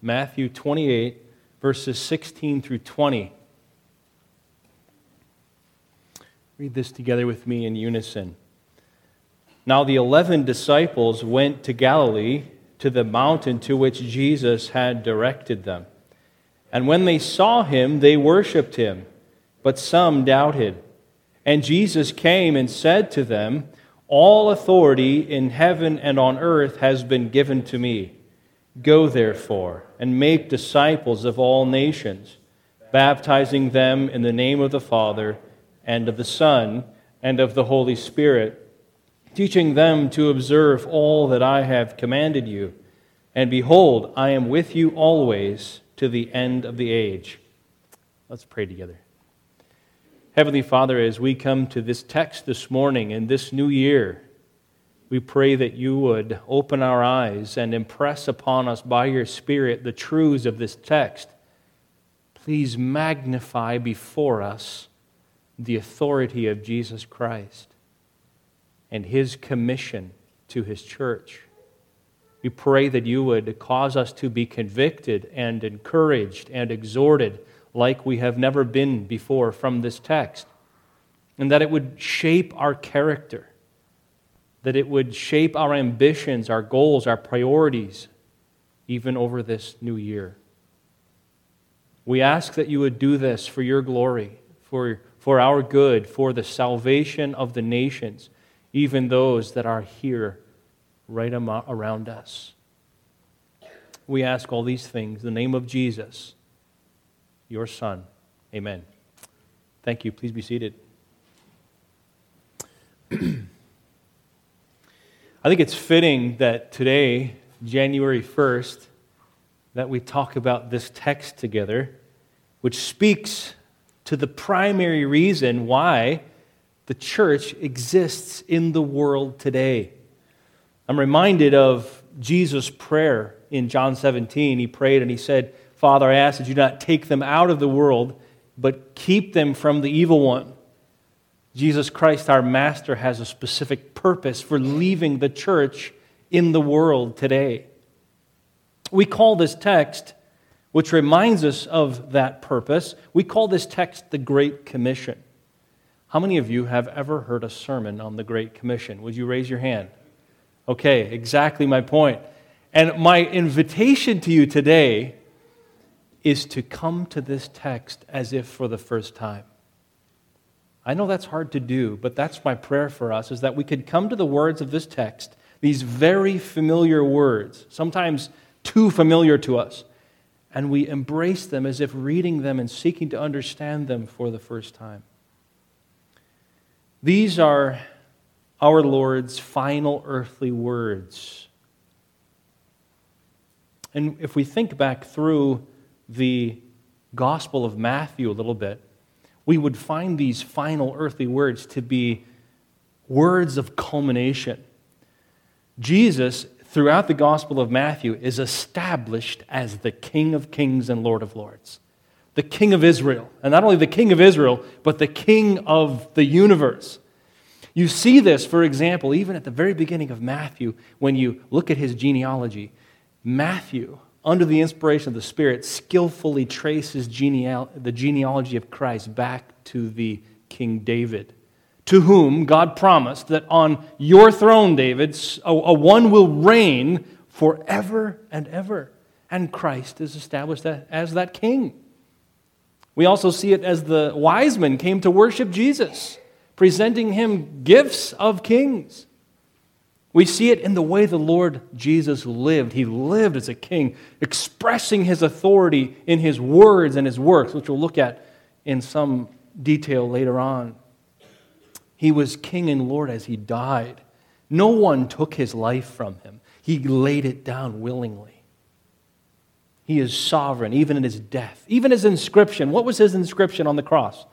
Matthew 28, verses 16 through 20. Read this together with me in unison. Now the eleven disciples went to Galilee, to the mountain to which Jesus had directed them. And when they saw him, they worshipped him, but some doubted. And Jesus came and said to them, All authority in heaven and on earth has been given to me. Go therefore and make disciples of all nations, baptizing them in the name of the Father and of the Son and of the Holy Spirit, teaching them to observe all that I have commanded you. And behold, I am with you always to the end of the age. Let's pray together. Heavenly Father, as we come to this text this morning in this new year, we pray that you would open our eyes and impress upon us by your Spirit the truths of this text. Please magnify before us the authority of Jesus Christ and his commission to his church. We pray that you would cause us to be convicted and encouraged and exhorted like we have never been before from this text, and that it would shape our character that it would shape our ambitions, our goals, our priorities, even over this new year. We ask that you would do this for your glory, for, for our good, for the salvation of the nations, even those that are here right around us. We ask all these things in the name of Jesus, your Son. Amen. Thank you. Please be seated. I think it's fitting that today, January 1st, that we talk about this text together, which speaks to the primary reason why the church exists in the world today. I'm reminded of Jesus' prayer in John 17. He prayed and he said, Father, I ask that you not take them out of the world, but keep them from the evil one. Jesus Christ, our Master, has a specific purpose for leaving the church in the world today. We call this text, which reminds us of that purpose, we call this text the Great Commission. How many of you have ever heard a sermon on the Great Commission? Would you raise your hand? Okay, exactly my point. And my invitation to you today is to come to this text as if for the first time. I know that's hard to do, but that's my prayer for us is that we could come to the words of this text, these very familiar words, sometimes too familiar to us, and we embrace them as if reading them and seeking to understand them for the first time. These are our Lord's final earthly words. And if we think back through the Gospel of Matthew a little bit, we would find these final earthly words to be words of culmination. Jesus, throughout the Gospel of Matthew, is established as the King of kings and Lord of lords, the King of Israel. And not only the King of Israel, but the King of the universe. You see this, for example, even at the very beginning of Matthew, when you look at his genealogy. Matthew under the inspiration of the Spirit, skillfully traces geneal- the genealogy of Christ back to the King David, to whom God promised that on your throne, David, a, a one will reign forever and ever. And Christ is established as that king. We also see it as the wise men came to worship Jesus, presenting him gifts of kings. We see it in the way the Lord Jesus lived. He lived as a king, expressing his authority in his words and his works, which we'll look at in some detail later on. He was king and Lord as he died. No one took his life from him, he laid it down willingly. He is sovereign, even in his death. Even his inscription. What was his inscription on the cross?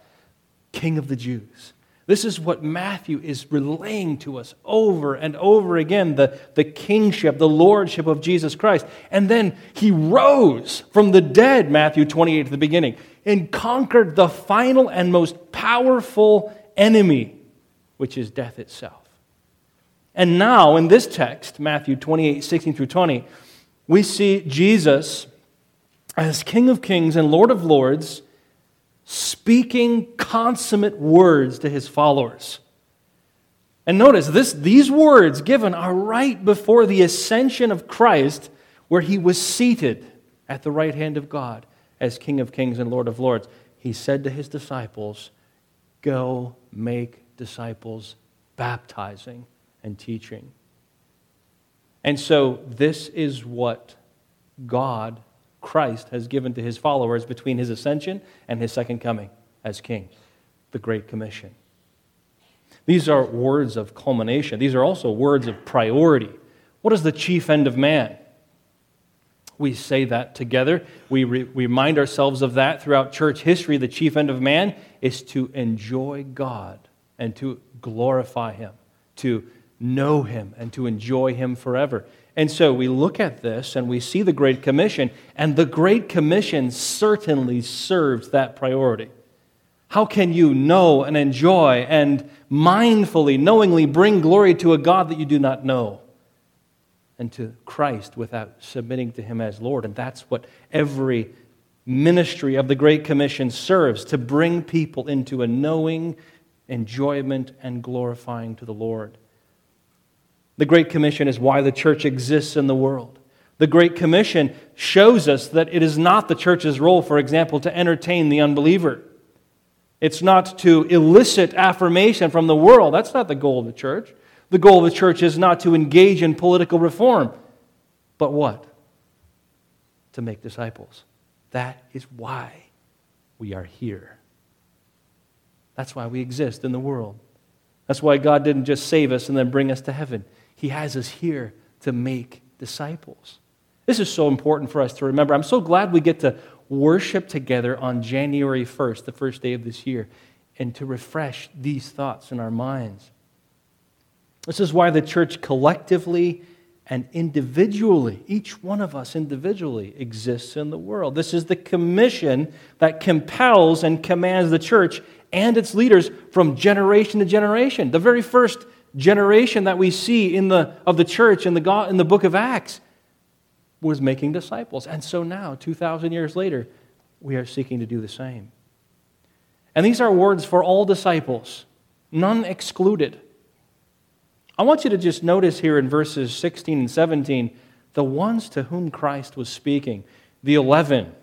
King of the Jews. This is what Matthew is relaying to us over and over again the, the kingship, the lordship of Jesus Christ. And then he rose from the dead, Matthew 28 at the beginning, and conquered the final and most powerful enemy, which is death itself. And now, in this text, Matthew 28 16 through 20, we see Jesus as King of Kings and Lord of Lords speaking consummate words to his followers. And notice this, these words given are right before the ascension of Christ, where he was seated at the right hand of God as King of Kings and Lord of Lords. He said to his disciples, Go make disciples, baptizing and teaching. And so, this is what God, Christ, has given to his followers between his ascension and his second coming as king the Great Commission. These are words of culmination. These are also words of priority. What is the chief end of man? We say that together. We re- remind ourselves of that throughout church history. The chief end of man is to enjoy God and to glorify Him, to know Him and to enjoy Him forever. And so we look at this and we see the Great Commission, and the Great Commission certainly serves that priority. How can you know and enjoy and mindfully, knowingly bring glory to a God that you do not know and to Christ without submitting to Him as Lord? And that's what every ministry of the Great Commission serves to bring people into a knowing enjoyment and glorifying to the Lord. The Great Commission is why the church exists in the world. The Great Commission shows us that it is not the church's role, for example, to entertain the unbeliever. It's not to elicit affirmation from the world. That's not the goal of the church. The goal of the church is not to engage in political reform, but what? To make disciples. That is why we are here. That's why we exist in the world. That's why God didn't just save us and then bring us to heaven. He has us here to make disciples. This is so important for us to remember. I'm so glad we get to worship together on January 1st, the first day of this year, and to refresh these thoughts in our minds. This is why the church collectively and individually, each one of us individually, exists in the world. This is the commission that compels and commands the church and its leaders from generation to generation. The very first generation that we see in the, of the church in the, in the book of Acts was making disciples. And so now, 2,000 years later, we are seeking to do the same. And these are words for all disciples, none excluded. I want you to just notice here in verses 16 and 17 the ones to whom Christ was speaking, the eleven.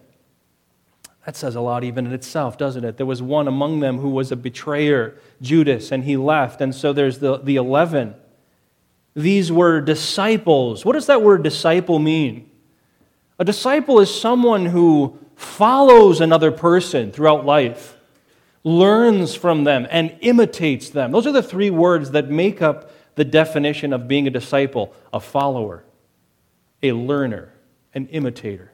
That says a lot even in itself, doesn't it? There was one among them who was a betrayer, Judas, and he left. And so there's the, the eleven. These were disciples. What does that word disciple mean? A disciple is someone who follows another person throughout life, learns from them, and imitates them. Those are the three words that make up the definition of being a disciple a follower, a learner, an imitator.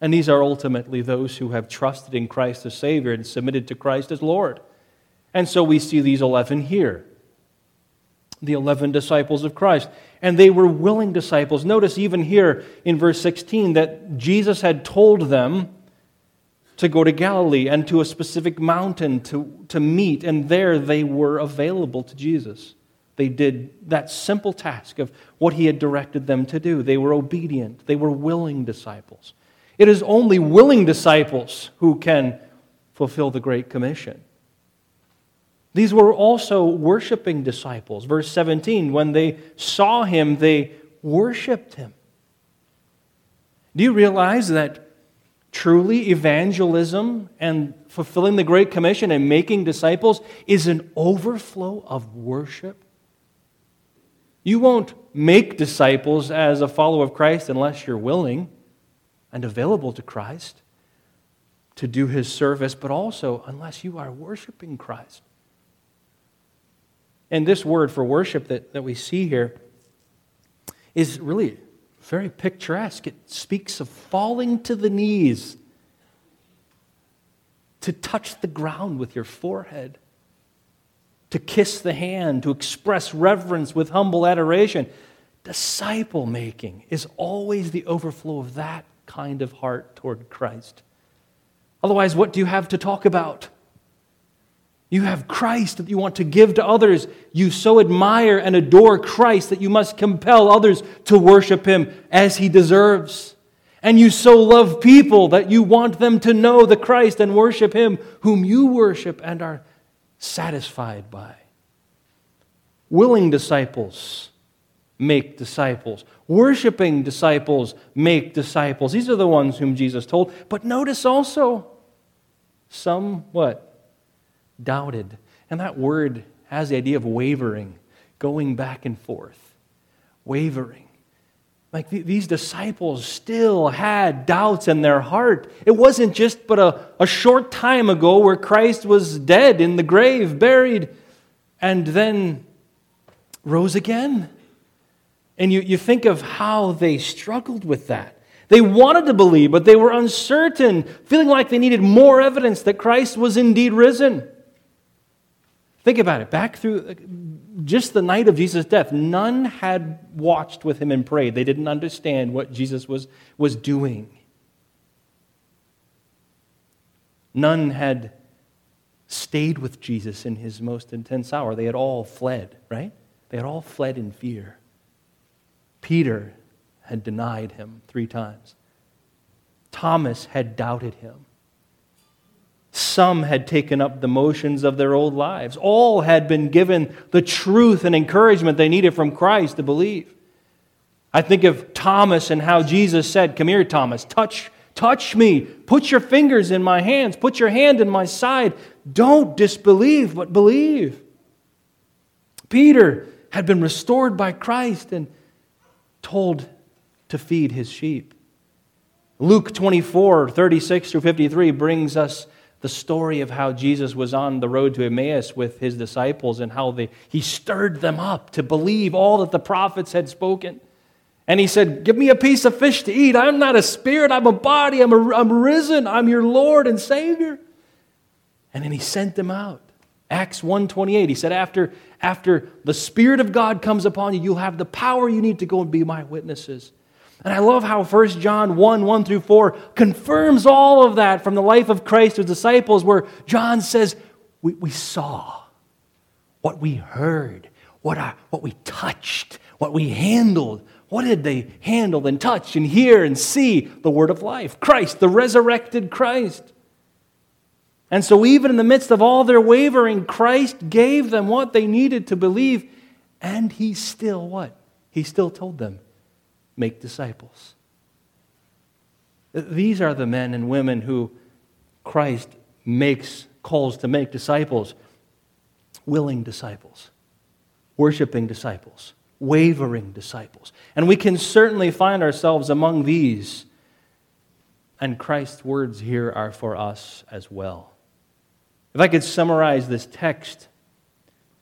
And these are ultimately those who have trusted in Christ as Savior and submitted to Christ as Lord. And so we see these 11 here the 11 disciples of Christ. And they were willing disciples. Notice even here in verse 16 that Jesus had told them to go to Galilee and to a specific mountain to, to meet, and there they were available to Jesus. They did that simple task of what he had directed them to do. They were obedient, they were willing disciples. It is only willing disciples who can fulfill the Great Commission. These were also worshiping disciples. Verse 17, when they saw him, they worshiped him. Do you realize that truly evangelism and fulfilling the Great Commission and making disciples is an overflow of worship? You won't make disciples as a follower of Christ unless you're willing and available to Christ to do his service, but also unless you are worshiping Christ. And this word for worship that, that we see here is really very picturesque. It speaks of falling to the knees, to touch the ground with your forehead, to kiss the hand, to express reverence with humble adoration. Disciple making is always the overflow of that kind of heart toward Christ. Otherwise, what do you have to talk about? You have Christ that you want to give to others. You so admire and adore Christ that you must compel others to worship him as he deserves. And you so love people that you want them to know the Christ and worship him whom you worship and are satisfied by. Willing disciples make disciples. Worshipping disciples make disciples. These are the ones whom Jesus told. But notice also, some what? Doubted. And that word has the idea of wavering, going back and forth. Wavering. Like these disciples still had doubts in their heart. It wasn't just but a, a short time ago where Christ was dead in the grave, buried, and then rose again. And you, you think of how they struggled with that. They wanted to believe, but they were uncertain, feeling like they needed more evidence that Christ was indeed risen. Think about it. Back through just the night of Jesus' death, none had watched with him and prayed. They didn't understand what Jesus was, was doing. None had stayed with Jesus in his most intense hour. They had all fled, right? They had all fled in fear. Peter had denied him three times. Thomas had doubted him. Some had taken up the motions of their old lives. All had been given the truth and encouragement they needed from Christ to believe. I think of Thomas and how Jesus said, Come here, Thomas, touch, touch me. Put your fingers in my hands. Put your hand in my side. Don't disbelieve, but believe. Peter had been restored by Christ and told to feed his sheep. Luke 24, 36 through 53 brings us the story of how Jesus was on the road to Emmaus with his disciples and how they, he stirred them up to believe all that the prophets had spoken. And he said, Give me a piece of fish to eat. I'm not a spirit, I'm a body, I'm, a, I'm risen, I'm your Lord and Savior. And then he sent them out. Acts 128, he said, after, after the Spirit of God comes upon you, you'll have the power you need to go and be my witnesses. And I love how 1 John 1 1 through 4 confirms all of that from the life of Christ his disciples, where John says, We, we saw what we heard, what, our, what we touched, what we handled. What did they handle and touch and hear and see? The word of life, Christ, the resurrected Christ. And so, even in the midst of all their wavering, Christ gave them what they needed to believe. And He still what? He still told them, make disciples. These are the men and women who Christ makes calls to make disciples, willing disciples, worshiping disciples, wavering disciples. And we can certainly find ourselves among these. And Christ's words here are for us as well. If I could summarize this text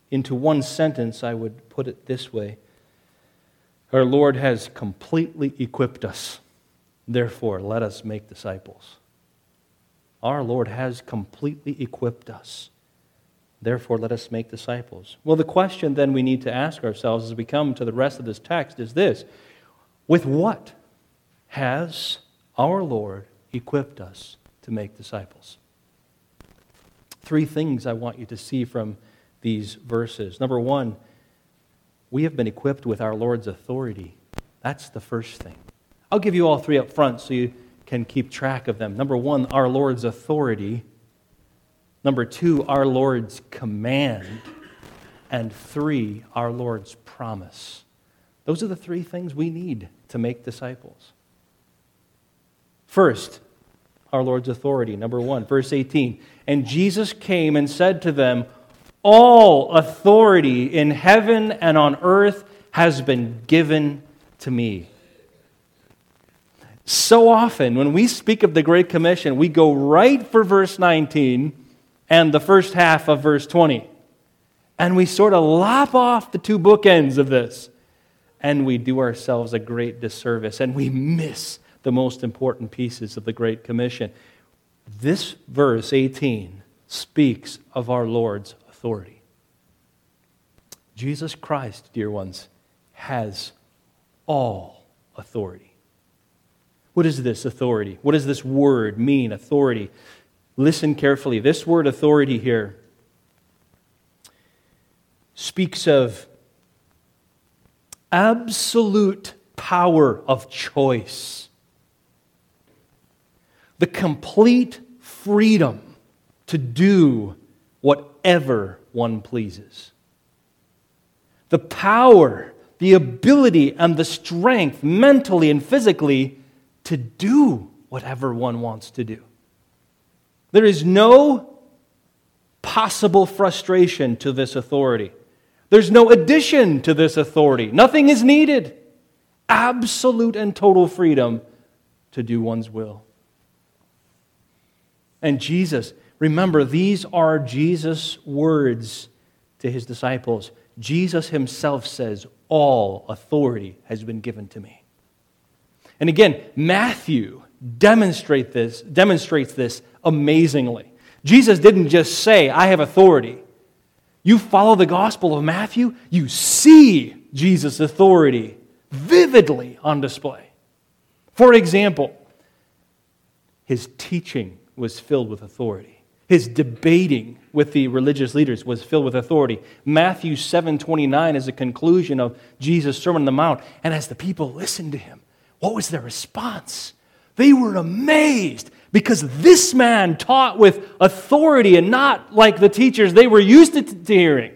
into one sentence, I would put it this way Our Lord has completely equipped us. Therefore, let us make disciples. Our Lord has completely equipped us. Therefore, let us make disciples. Well, the question then we need to ask ourselves as we come to the rest of this text is this With what has our Lord equipped us to make disciples? Three things I want you to see from these verses. Number one, we have been equipped with our Lord's authority. That's the first thing. I'll give you all three up front so you can keep track of them. Number one, our Lord's authority. Number two, our Lord's command. And three, our Lord's promise. Those are the three things we need to make disciples. First, our Lord's authority. Number one, verse 18. And Jesus came and said to them, All authority in heaven and on earth has been given to me. So often, when we speak of the Great Commission, we go right for verse 19 and the first half of verse 20. And we sort of lop off the two bookends of this. And we do ourselves a great disservice and we miss the most important pieces of the Great Commission. This verse 18 speaks of our Lord's authority. Jesus Christ, dear ones, has all authority. What is this authority? What does this word mean, authority? Listen carefully. This word authority here speaks of absolute power of choice, the complete freedom to do whatever one pleases. The power, the ability, and the strength, mentally and physically, to do whatever one wants to do. There is no possible frustration to this authority. There's no addition to this authority. Nothing is needed. Absolute and total freedom to do one's will. And Jesus, remember, these are Jesus' words to his disciples. Jesus himself says, All authority has been given to me. And again, Matthew demonstrate this, demonstrates this amazingly. Jesus didn't just say, I have authority. You follow the Gospel of Matthew, you see Jesus' authority vividly on display. For example, his teaching was filled with authority. His debating with the religious leaders was filled with authority. Matthew 7:29 is a conclusion of Jesus' Sermon on the Mount, and as the people listened to him, what was their response? They were amazed because this man taught with authority and not like the teachers they were used to, to hearing.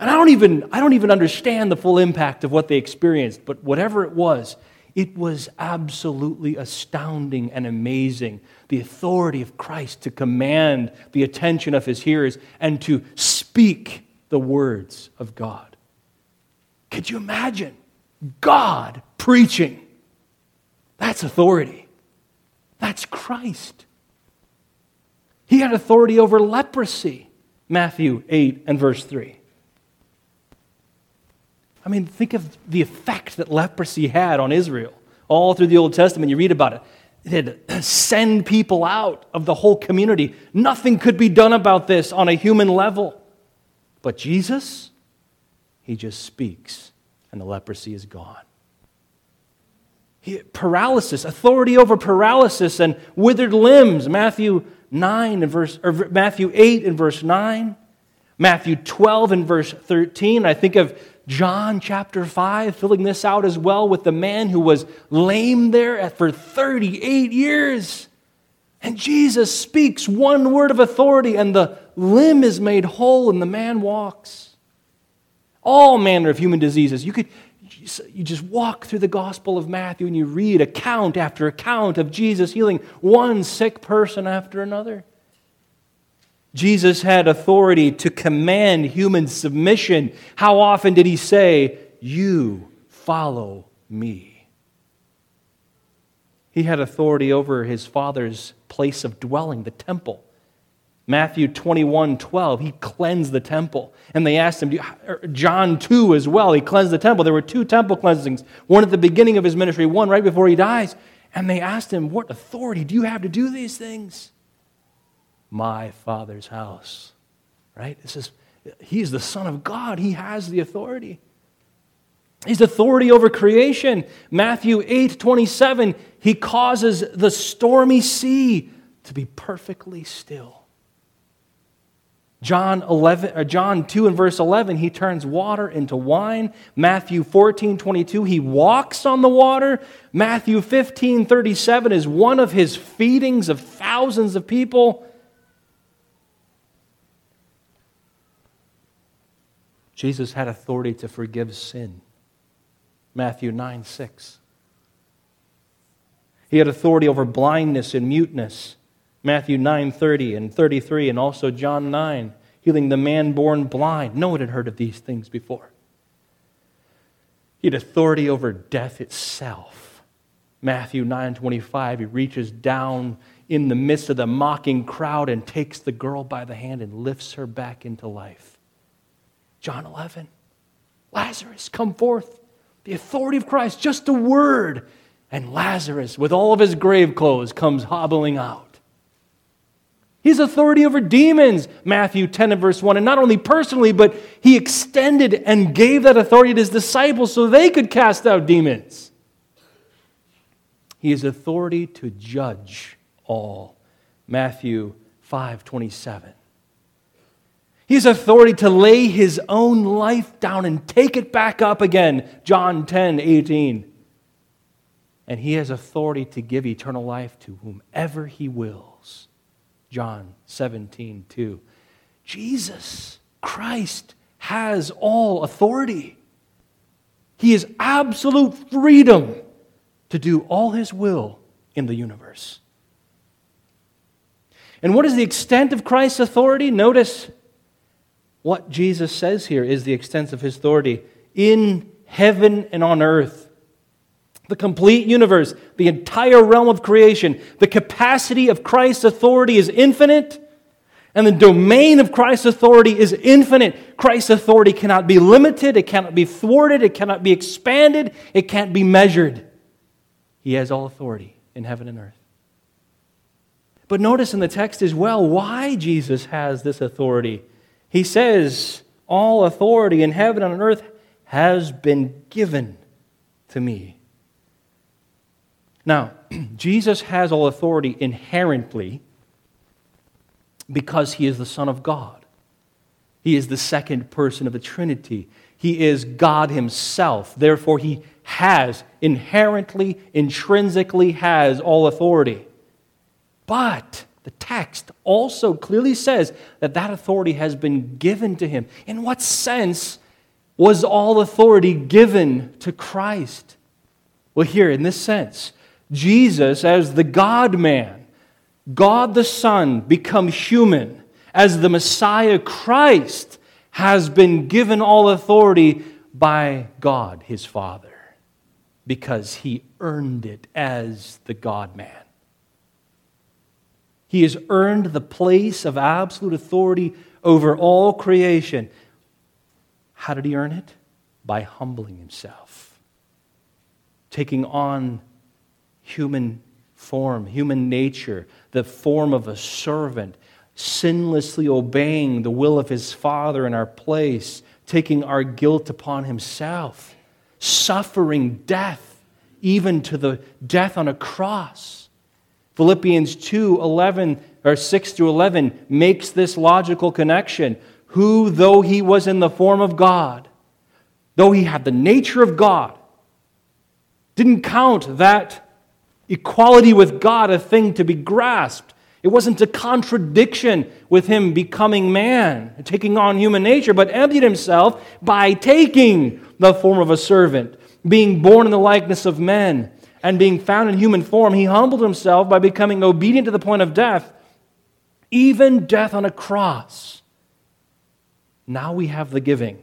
And I don't even I don't even understand the full impact of what they experienced, but whatever it was, it was absolutely astounding and amazing. The authority of Christ to command the attention of his hearers and to speak the words of God. Could you imagine God preaching? That's authority. That's Christ. He had authority over leprosy, Matthew 8 and verse 3. I mean, think of the effect that leprosy had on Israel. All through the Old Testament, you read about it. Had send people out of the whole community. Nothing could be done about this on a human level. But Jesus, he just speaks, and the leprosy is gone. He, paralysis, authority over paralysis and withered limbs. Matthew 9 and verse, or Matthew 8 and verse 9. Matthew 12 and verse 13. I think of John chapter 5, filling this out as well with the man who was lame there for 38 years. And Jesus speaks one word of authority, and the limb is made whole, and the man walks. All manner of human diseases. You could you just walk through the Gospel of Matthew and you read account after account of Jesus healing one sick person after another. Jesus had authority to command human submission. How often did he say, You follow me? He had authority over his father's place of dwelling, the temple. Matthew 21 12, he cleansed the temple. And they asked him, John 2 as well, he cleansed the temple. There were two temple cleansings, one at the beginning of his ministry, one right before he dies. And they asked him, What authority do you have to do these things? My Father's house. Right? This is, he's the Son of God. He has the authority. He's authority over creation. Matthew 8 27, he causes the stormy sea to be perfectly still. John 11 or John 2 and verse 11 he turns water into wine. Matthew 14 22 he walks on the water. Matthew 15 37 is one of his feedings of thousands of people. Jesus had authority to forgive sin. Matthew 9 6. He had authority over blindness and muteness. Matthew 9 30 and 33, and also John 9, healing the man born blind. No one had heard of these things before. He had authority over death itself. Matthew 9 25, he reaches down in the midst of the mocking crowd and takes the girl by the hand and lifts her back into life. John 11. Lazarus, come forth. The authority of Christ, just a word. And Lazarus, with all of his grave clothes, comes hobbling out. His authority over demons, Matthew 10 and verse 1. And not only personally, but he extended and gave that authority to his disciples so they could cast out demons. He has authority to judge all. Matthew 5 27. He has authority to lay his own life down and take it back up again. John 10 18. And he has authority to give eternal life to whomever he wills. John 17 2. Jesus Christ has all authority. He has absolute freedom to do all his will in the universe. And what is the extent of Christ's authority? Notice what Jesus says here is the extent of his authority in heaven and on earth. The complete universe, the entire realm of creation, the capacity of Christ's authority is infinite, and the domain of Christ's authority is infinite. Christ's authority cannot be limited, it cannot be thwarted, it cannot be expanded, it can't be measured. He has all authority in heaven and earth. But notice in the text as well why Jesus has this authority. He says, All authority in heaven and on earth has been given to me. Now, Jesus has all authority inherently because he is the Son of God. He is the second person of the Trinity. He is God Himself. Therefore, He has, inherently, intrinsically has all authority. But the text also clearly says that that authority has been given to him. In what sense was all authority given to Christ? Well, here, in this sense, Jesus, as the God man, God the Son, become human, as the Messiah Christ, has been given all authority by God, his Father, because he earned it as the God man. He has earned the place of absolute authority over all creation. How did he earn it? By humbling himself, taking on human form, human nature, the form of a servant, sinlessly obeying the will of his Father in our place, taking our guilt upon himself, suffering death, even to the death on a cross Philippians 2 11 or 6 through 11 makes this logical connection. Who, though he was in the form of God, though he had the nature of God, didn't count that equality with God a thing to be grasped. It wasn't a contradiction with him becoming man, taking on human nature, but emptied himself by taking the form of a servant, being born in the likeness of men and being found in human form, he humbled himself by becoming obedient to the point of death, even death on a cross. Now we have the giving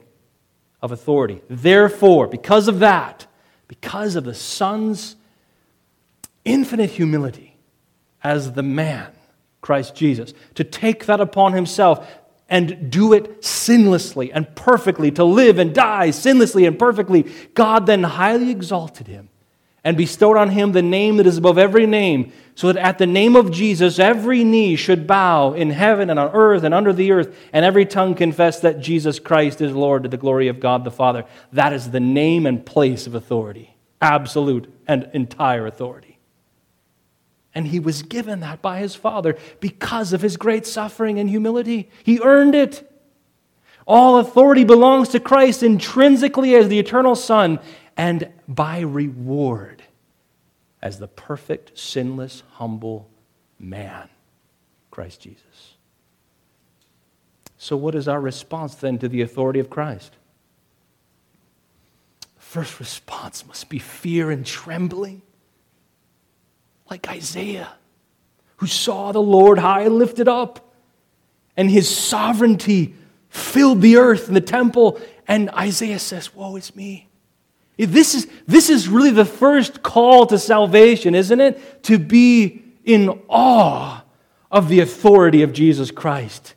of authority. Therefore, because of that, because of the Son's infinite humility as the man, Christ Jesus, to take that upon himself and do it sinlessly and perfectly, to live and die sinlessly and perfectly, God then highly exalted him and bestowed on him the name that is above every name, so that at the name of Jesus every knee should bow in heaven and on earth and under the earth, and every tongue confess that Jesus Christ is Lord to the glory of God the Father. That is the name and place of authority, absolute and entire authority. And he was given that by his Father because of his great suffering and humility. He earned it. All authority belongs to Christ intrinsically as the eternal Son, and by reward as the perfect, sinless, humble man, Christ Jesus. So, what is our response then to the authority of Christ? First response must be fear and trembling, like Isaiah, who saw the Lord high and lifted up, and his sovereignty filled the earth and the temple. And Isaiah says, Woe is me. This is, this is really the first call to salvation, isn't it? To be in awe of the authority of Jesus Christ.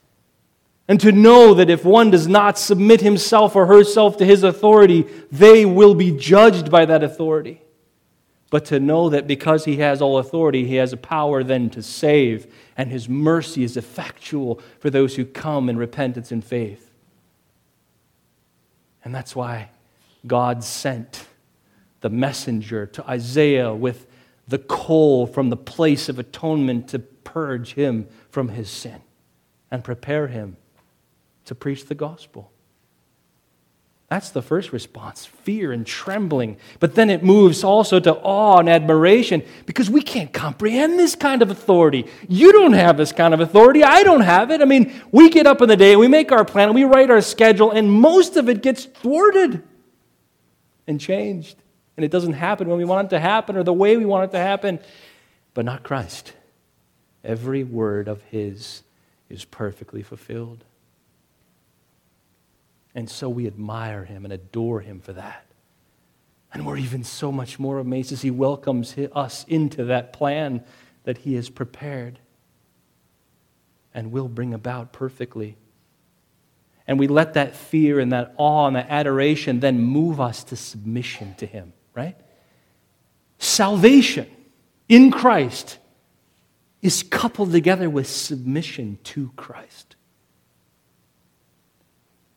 And to know that if one does not submit himself or herself to his authority, they will be judged by that authority. But to know that because he has all authority, he has a power then to save, and his mercy is effectual for those who come in repentance and faith. And that's why God sent the messenger to Isaiah with the coal from the place of atonement to purge him from his sin and prepare him to preach the gospel. That's the first response fear and trembling. But then it moves also to awe and admiration because we can't comprehend this kind of authority. You don't have this kind of authority. I don't have it. I mean, we get up in the day, we make our plan, we write our schedule, and most of it gets thwarted and changed. And it doesn't happen when we want it to happen or the way we want it to happen. But not Christ. Every word of His is perfectly fulfilled. And so we admire him and adore him for that. And we're even so much more amazed as he welcomes us into that plan that he has prepared and will bring about perfectly. And we let that fear and that awe and that adoration then move us to submission to him, right? Salvation in Christ is coupled together with submission to Christ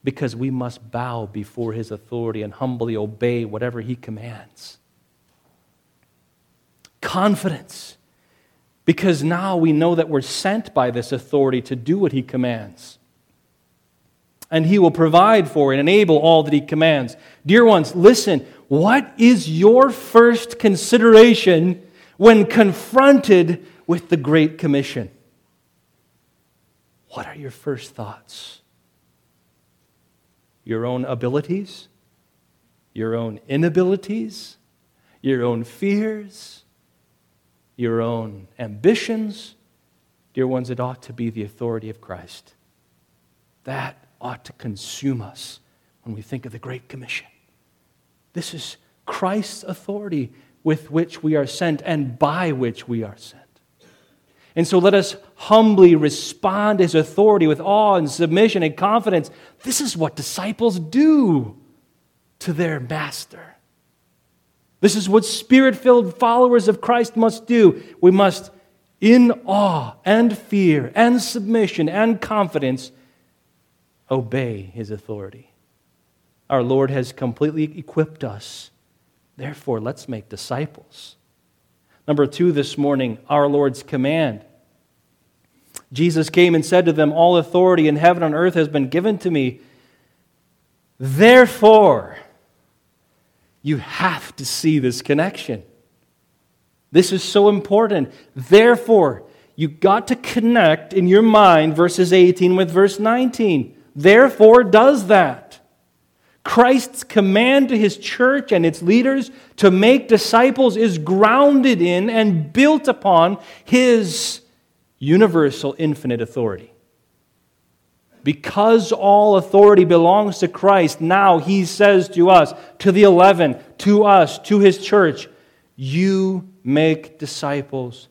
because we must bow before his authority and humbly obey whatever he commands. Confidence, because now we know that we're sent by this authority to do what he commands. And he will provide for and enable all that he commands. Dear ones, listen, what is your first consideration when confronted with the Great Commission? What are your first thoughts? your own abilities, your own inabilities, your own fears, your own ambitions. Dear ones, it ought to be the authority of Christ. That ought to consume us when we think of the Great Commission. This is Christ's authority with which we are sent and by which we are sent. And so let us humbly respond to his authority with awe and submission and confidence. This is what disciples do to their master. This is what spirit filled followers of Christ must do. We must, in awe and fear and submission and confidence, obey his authority. Our Lord has completely equipped us. Therefore, let's make disciples. Number two this morning, our Lord's command. Jesus came and said to them, All authority in heaven and earth has been given to me. Therefore, you have to see this connection. This is so important. Therefore, you got to connect in your mind verses 18 with verse 19. Therefore, does that. Christ's command to his church and its leaders to make disciples is grounded in and built upon his universal, infinite authority. Because all authority belongs to Christ, now he says to us, to the eleven, to us, to his church, you make disciples.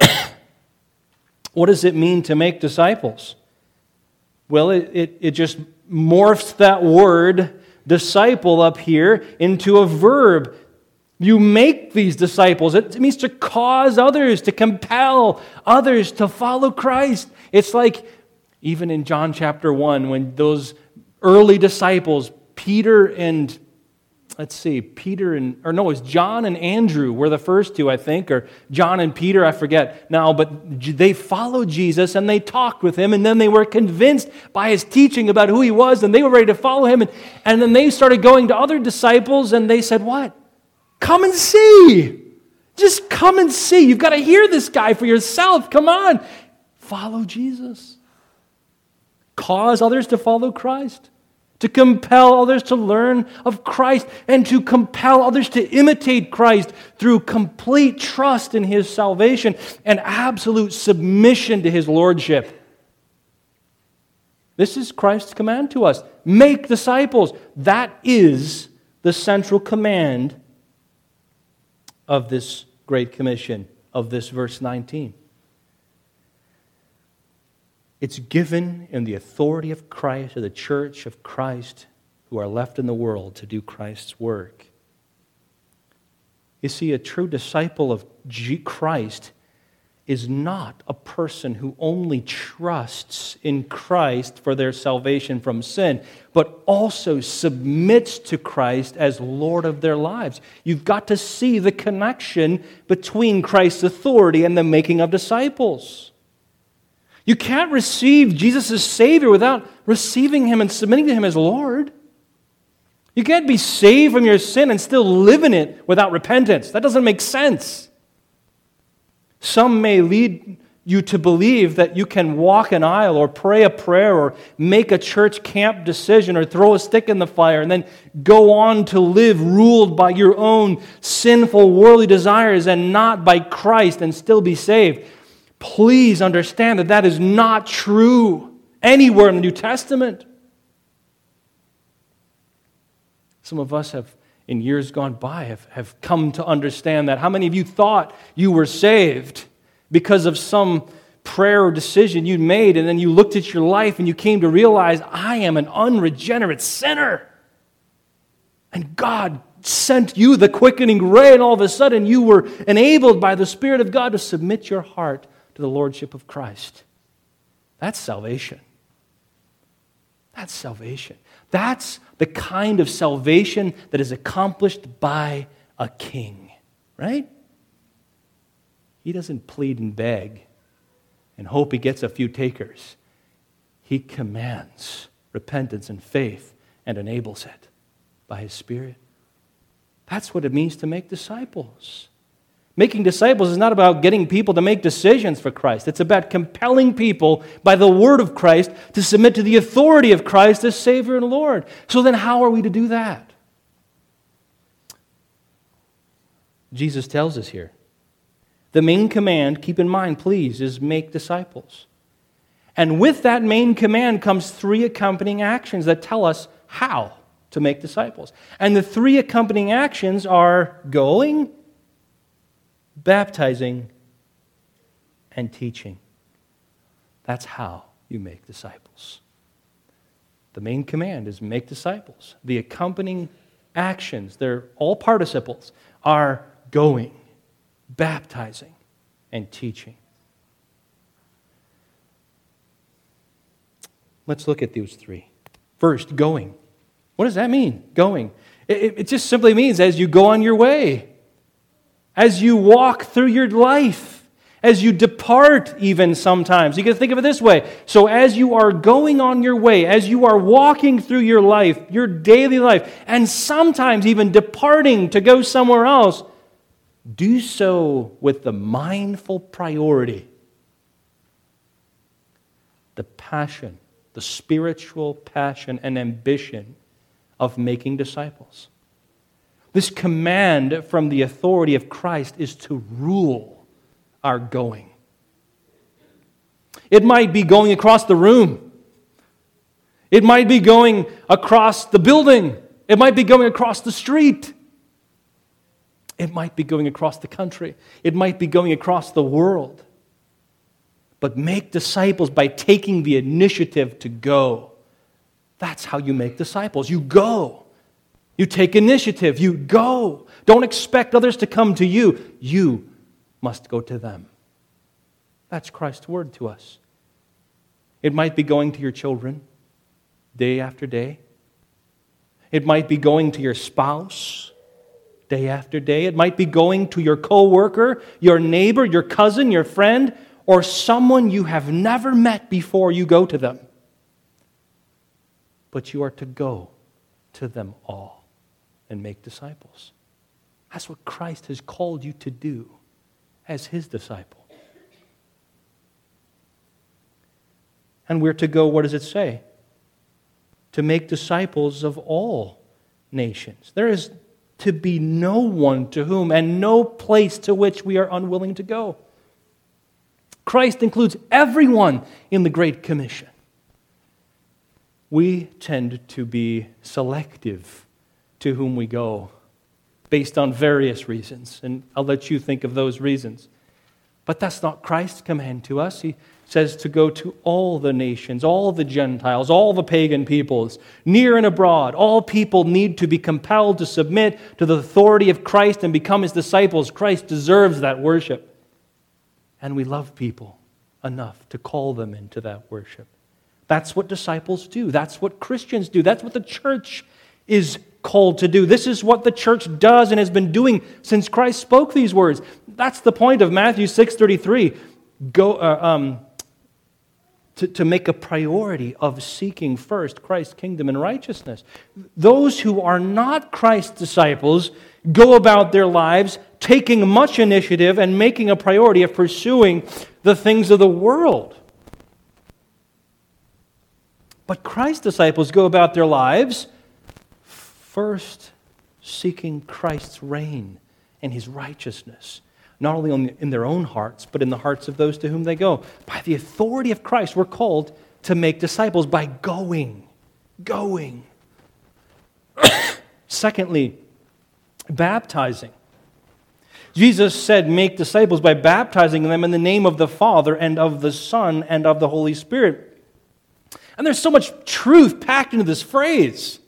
what does it mean to make disciples? Well, it, it, it just morphs that word disciple up here into a verb you make these disciples. It means to cause others, to compel others to follow Christ. It's like even in John chapter 1, when those early disciples, Peter and, let's see, Peter and, or no, it was John and Andrew were the first two, I think, or John and Peter, I forget now, but they followed Jesus and they talked with him, and then they were convinced by his teaching about who he was, and they were ready to follow him. And, and then they started going to other disciples, and they said, What? Come and see. Just come and see. You've got to hear this guy for yourself. Come on. Follow Jesus. Cause others to follow Christ, to compel others to learn of Christ, and to compel others to imitate Christ through complete trust in his salvation and absolute submission to his lordship. This is Christ's command to us make disciples. That is the central command of this Great Commission, of this verse 19. It's given in the authority of Christ to the church of Christ who are left in the world to do Christ's work. You see, a true disciple of Christ is not a person who only trusts in Christ for their salvation from sin, but also submits to Christ as Lord of their lives. You've got to see the connection between Christ's authority and the making of disciples. You can't receive Jesus as Savior without receiving Him and submitting to Him as Lord. You can't be saved from your sin and still live in it without repentance. That doesn't make sense. Some may lead you to believe that you can walk an aisle or pray a prayer or make a church camp decision or throw a stick in the fire and then go on to live ruled by your own sinful worldly desires and not by Christ and still be saved. Please understand that that is not true anywhere in the New Testament. Some of us have, in years gone by, have, have come to understand that. How many of you thought you were saved because of some prayer or decision you'd made, and then you looked at your life and you came to realize, I am an unregenerate sinner? And God sent you the quickening ray, and all of a sudden you were enabled by the Spirit of God to submit your heart to the Lordship of Christ. That's salvation. That's salvation. That's the kind of salvation that is accomplished by a king, right? He doesn't plead and beg and hope he gets a few takers. He commands repentance and faith and enables it by his Spirit. That's what it means to make disciples. Making disciples is not about getting people to make decisions for Christ. It's about compelling people by the word of Christ to submit to the authority of Christ as Savior and Lord. So then, how are we to do that? Jesus tells us here. The main command, keep in mind, please, is make disciples. And with that main command comes three accompanying actions that tell us how to make disciples. And the three accompanying actions are going, baptizing, and teaching. That's how you make disciples. The main command is make disciples. The accompanying actions, they're all participles, are going, baptizing, and teaching. Let's look at those three. First, going. What does that mean? Going. It, it, just simply means as you go on your way as you walk through your life, as you depart, even sometimes. You can think of it this way. So, as you are going on your way, as you are walking through your life, your daily life, and sometimes even departing to go somewhere else, do so with the mindful priority, the passion, the spiritual passion and ambition of making disciples. This command from the authority of Christ is to rule our going. It might be going across the room. It might be going across the building. It might be going across the street. It might be going across the country. It might be going across the world. But make disciples by taking the initiative to go. That's how you make disciples. You go. You take initiative. You go. Don't expect others to come to you. You must go to them. That's Christ's word to us. It might be going to your children day after day. It might be going to your spouse day after day. It might be going to your coworker, your neighbor, your cousin, your friend, or someone you have never met before you go to them. But you are to go to them all and make disciples. That's what Christ has called you to do as his disciple. And we're to go, what does it say? To make disciples of all nations. There is to be no one to whom and no place to which we are unwilling to go. Christ includes everyone in the Great Commission. We tend to be selective to whom we go based on various reasons. And I'll let you think of those reasons. But that's not Christ's command to us. He says to go to all the nations, all the Gentiles, all the pagan peoples, near and abroad. All people need to be compelled to submit to the authority of Christ and become his disciples. Christ deserves that worship. And we love people enough to call them into that worship. That's what disciples do. That's what Christians do. That's what the church is called to do. This is what the church does and has been doing since Christ spoke these words. That's the point of Matthew 6:33. Go, uh, um, to, to make a priority of seeking first Christ's kingdom and righteousness. Those who are not Christ's disciples go about their lives taking much initiative and making a priority of pursuing the things of the world. But Christ's disciples go about their lives first seeking Christ's reign and his righteousness not only in their own hearts, but in the hearts of those to whom they go. By the authority of Christ, we're called to make disciples by going. Going. Secondly, baptizing. Jesus said, Make disciples by baptizing them in the name of the Father and of the Son and of the Holy Spirit. And there's so much truth packed into this phrase.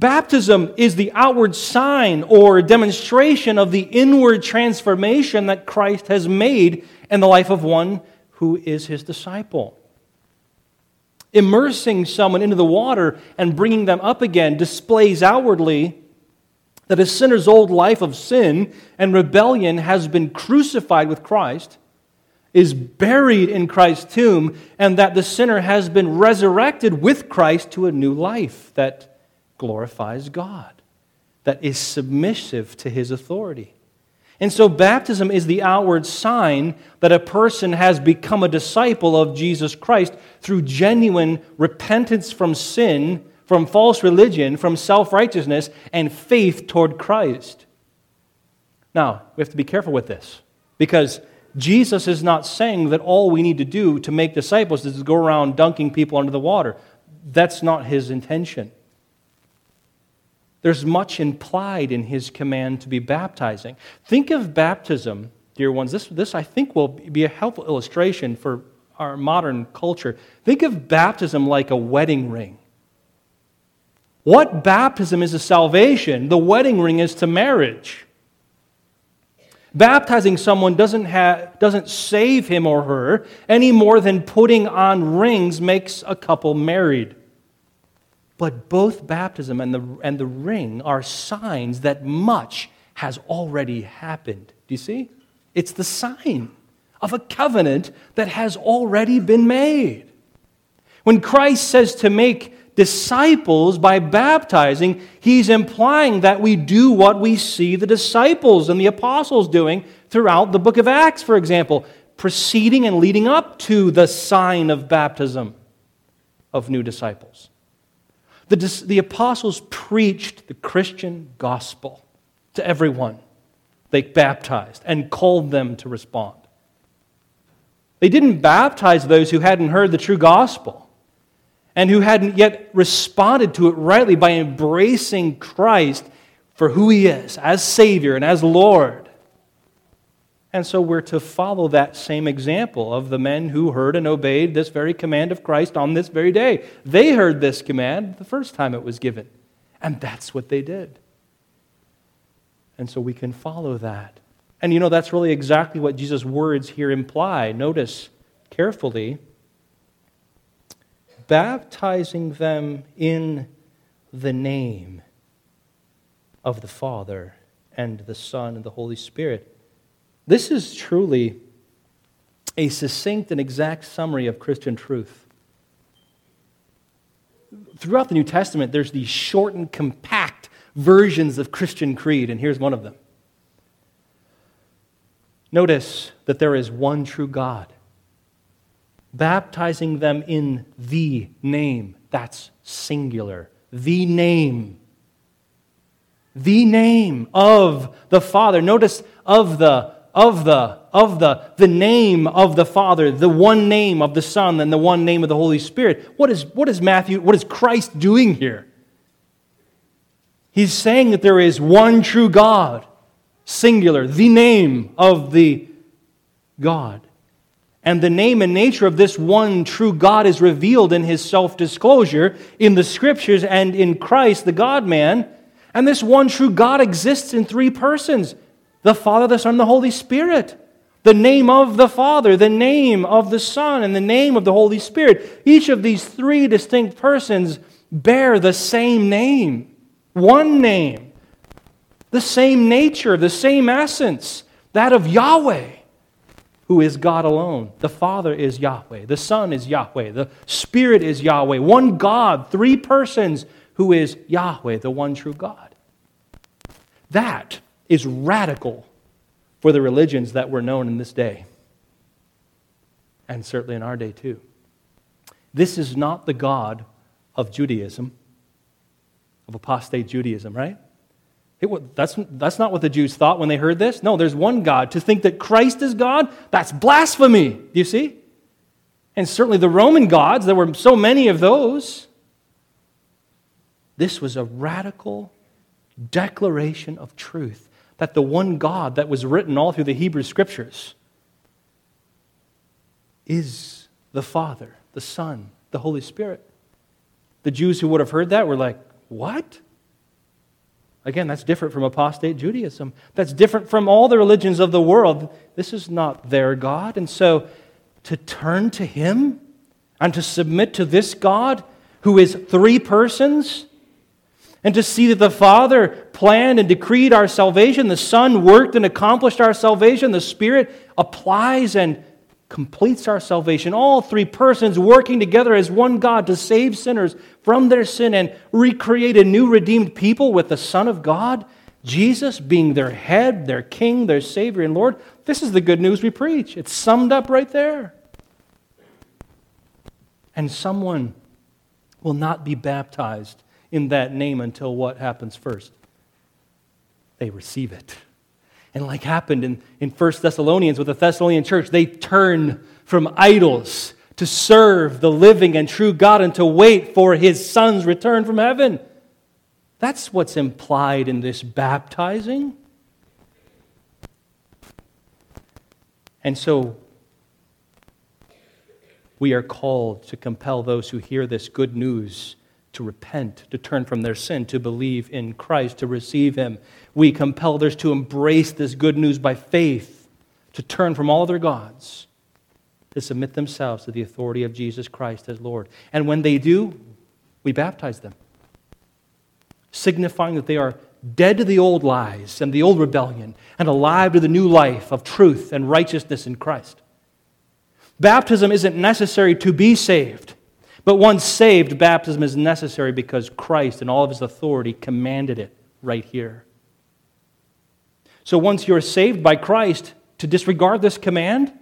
Baptism is the outward sign or demonstration of the inward transformation that Christ has made in the life of one who is his disciple. Immersing someone into the water and bringing them up again displays outwardly that a sinner's old life of sin and rebellion has been crucified with Christ, is buried in Christ's tomb, and that the sinner has been resurrected with Christ to a new life that glorifies God, that is submissive to his authority. And so, baptism is the outward sign that a person has become a disciple of Jesus Christ through genuine repentance from sin, from false religion, from self righteousness, and faith toward Christ. Now, we have to be careful with this because Jesus is not saying that all we need to do to make disciples is to go around dunking people under the water. That's not his intention. There's much implied in his command to be baptizing. Think of baptism, dear ones. This, this, I think, will be a helpful illustration for our modern culture. Think of baptism like a wedding ring. What baptism is to salvation, the wedding ring is to marriage. Baptizing someone doesn't, have, doesn't save him or her any more than putting on rings makes a couple married. But both baptism and the, and the ring are signs that much has already happened. Do you see? It's the sign of a covenant that has already been made. When Christ says to make disciples by baptizing, he's implying that we do what we see the disciples and the apostles doing throughout the book of Acts, for example, preceding and leading up to the sign of baptism of new disciples. The, the apostles preached the Christian gospel to everyone they baptized and called them to respond. They didn't baptize those who hadn't heard the true gospel and who hadn't yet responded to it rightly by embracing Christ for who he is as Savior and as Lord. And so we're to follow that same example of the men who heard and obeyed this very command of Christ on this very day. They heard this command the first time it was given, and that's what they did. And so we can follow that. And you know, that's really exactly what Jesus' words here imply. Notice carefully baptizing them in the name of the Father and the Son and the Holy Spirit. This is truly a succinct and exact summary of Christian truth. Throughout the New Testament, there's these short and compact versions of Christian creed, and here's one of them. Notice that there is one true God, baptizing them in the name. That's singular. The name. The name of the Father. Notice of the of the of the the name of the Father, the one name of the Son, and the one name of the Holy Spirit. What is what is Matthew? What is Christ doing here? He's saying that there is one true God, singular, the name of the God. And the name and nature of this one true God is revealed in his self disclosure in the scriptures and in Christ, the God man. And this one true God exists in three persons the Father, the Son, the Holy Spirit. The name of the Father, the name of the Son, and the name of the Holy Spirit. Each of these three distinct persons bear the same name, one name, the same nature, the same essence, that of Yahweh, who is God alone. The Father is Yahweh, the Son is Yahweh, the Spirit is Yahweh. One God, three persons, who is Yahweh, the one true God. That is radical for the religions that were known in this day, and certainly in our day too. This is not the God of Judaism, of apostate Judaism, right? That's, that's not what the Jews thought when they heard this. No, there's one God. To think that Christ is God, that's blasphemy. Do you see? And certainly the Roman gods, there were so many of those. This was a radical declaration of truth that the one God that was written all through the Hebrew scriptures is the Father, the Son, the Holy Spirit. The Jews who would have heard that were like, What? Again, that's different from apostate Judaism. That's different from all the religions of the world. This is not their God. And so to turn to Him and to submit to this God who is three persons and to see that the Father planned and decreed our salvation, the Son worked and accomplished our salvation, the Spirit applies and completes our salvation. All three persons working together as one God to save sinners from their sin and recreate a new redeemed people with the Son of God, Jesus being their head, their King, their Savior, and Lord. This is the good news we preach. It's summed up right there. And someone will not be baptized in that name until what happens first? They receive it. And like happened in, in 1 Thessalonians with the Thessalonian church, they turn from idols to serve the living and true God and to wait for his son's return from heaven. That's what's implied in this baptizing. And so we are called to compel those who hear this good news to repent, to turn from their sin, to believe in Christ, to receive Him. We compel others to embrace this good news by faith, to turn from all other gods, to submit themselves to the authority of Jesus Christ as Lord. And when they do, we baptize them, signifying that they are dead to the old lies and the old rebellion and alive to the new life of truth and righteousness in Christ. Baptism isn't necessary to be saved. But once saved, baptism is necessary because Christ, in all of his authority, commanded it right here. So once you're saved by Christ, to disregard this command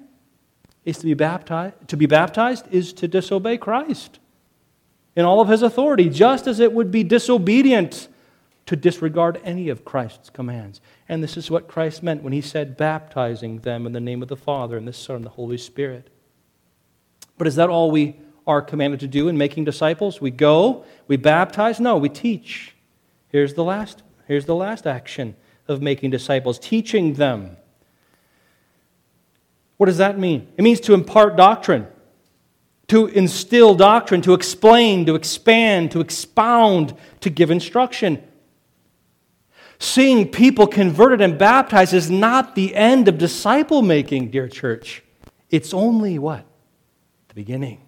is to be baptized. To be baptized is to disobey Christ in all of his authority, just as it would be disobedient to disregard any of Christ's commands. And this is what Christ meant when he said, baptizing them in the name of the Father and the Son and the Holy Spirit. But is that all we are commanded to do in making disciples. We go, we baptize. No, we teach. Here's the last, here's the last action of making disciples teaching them. What does that mean? It means to impart doctrine, to instill doctrine, to explain, to expand, to expound, to give instruction. Seeing people converted and baptized is not the end of disciple making, dear church. It's only what? The beginning.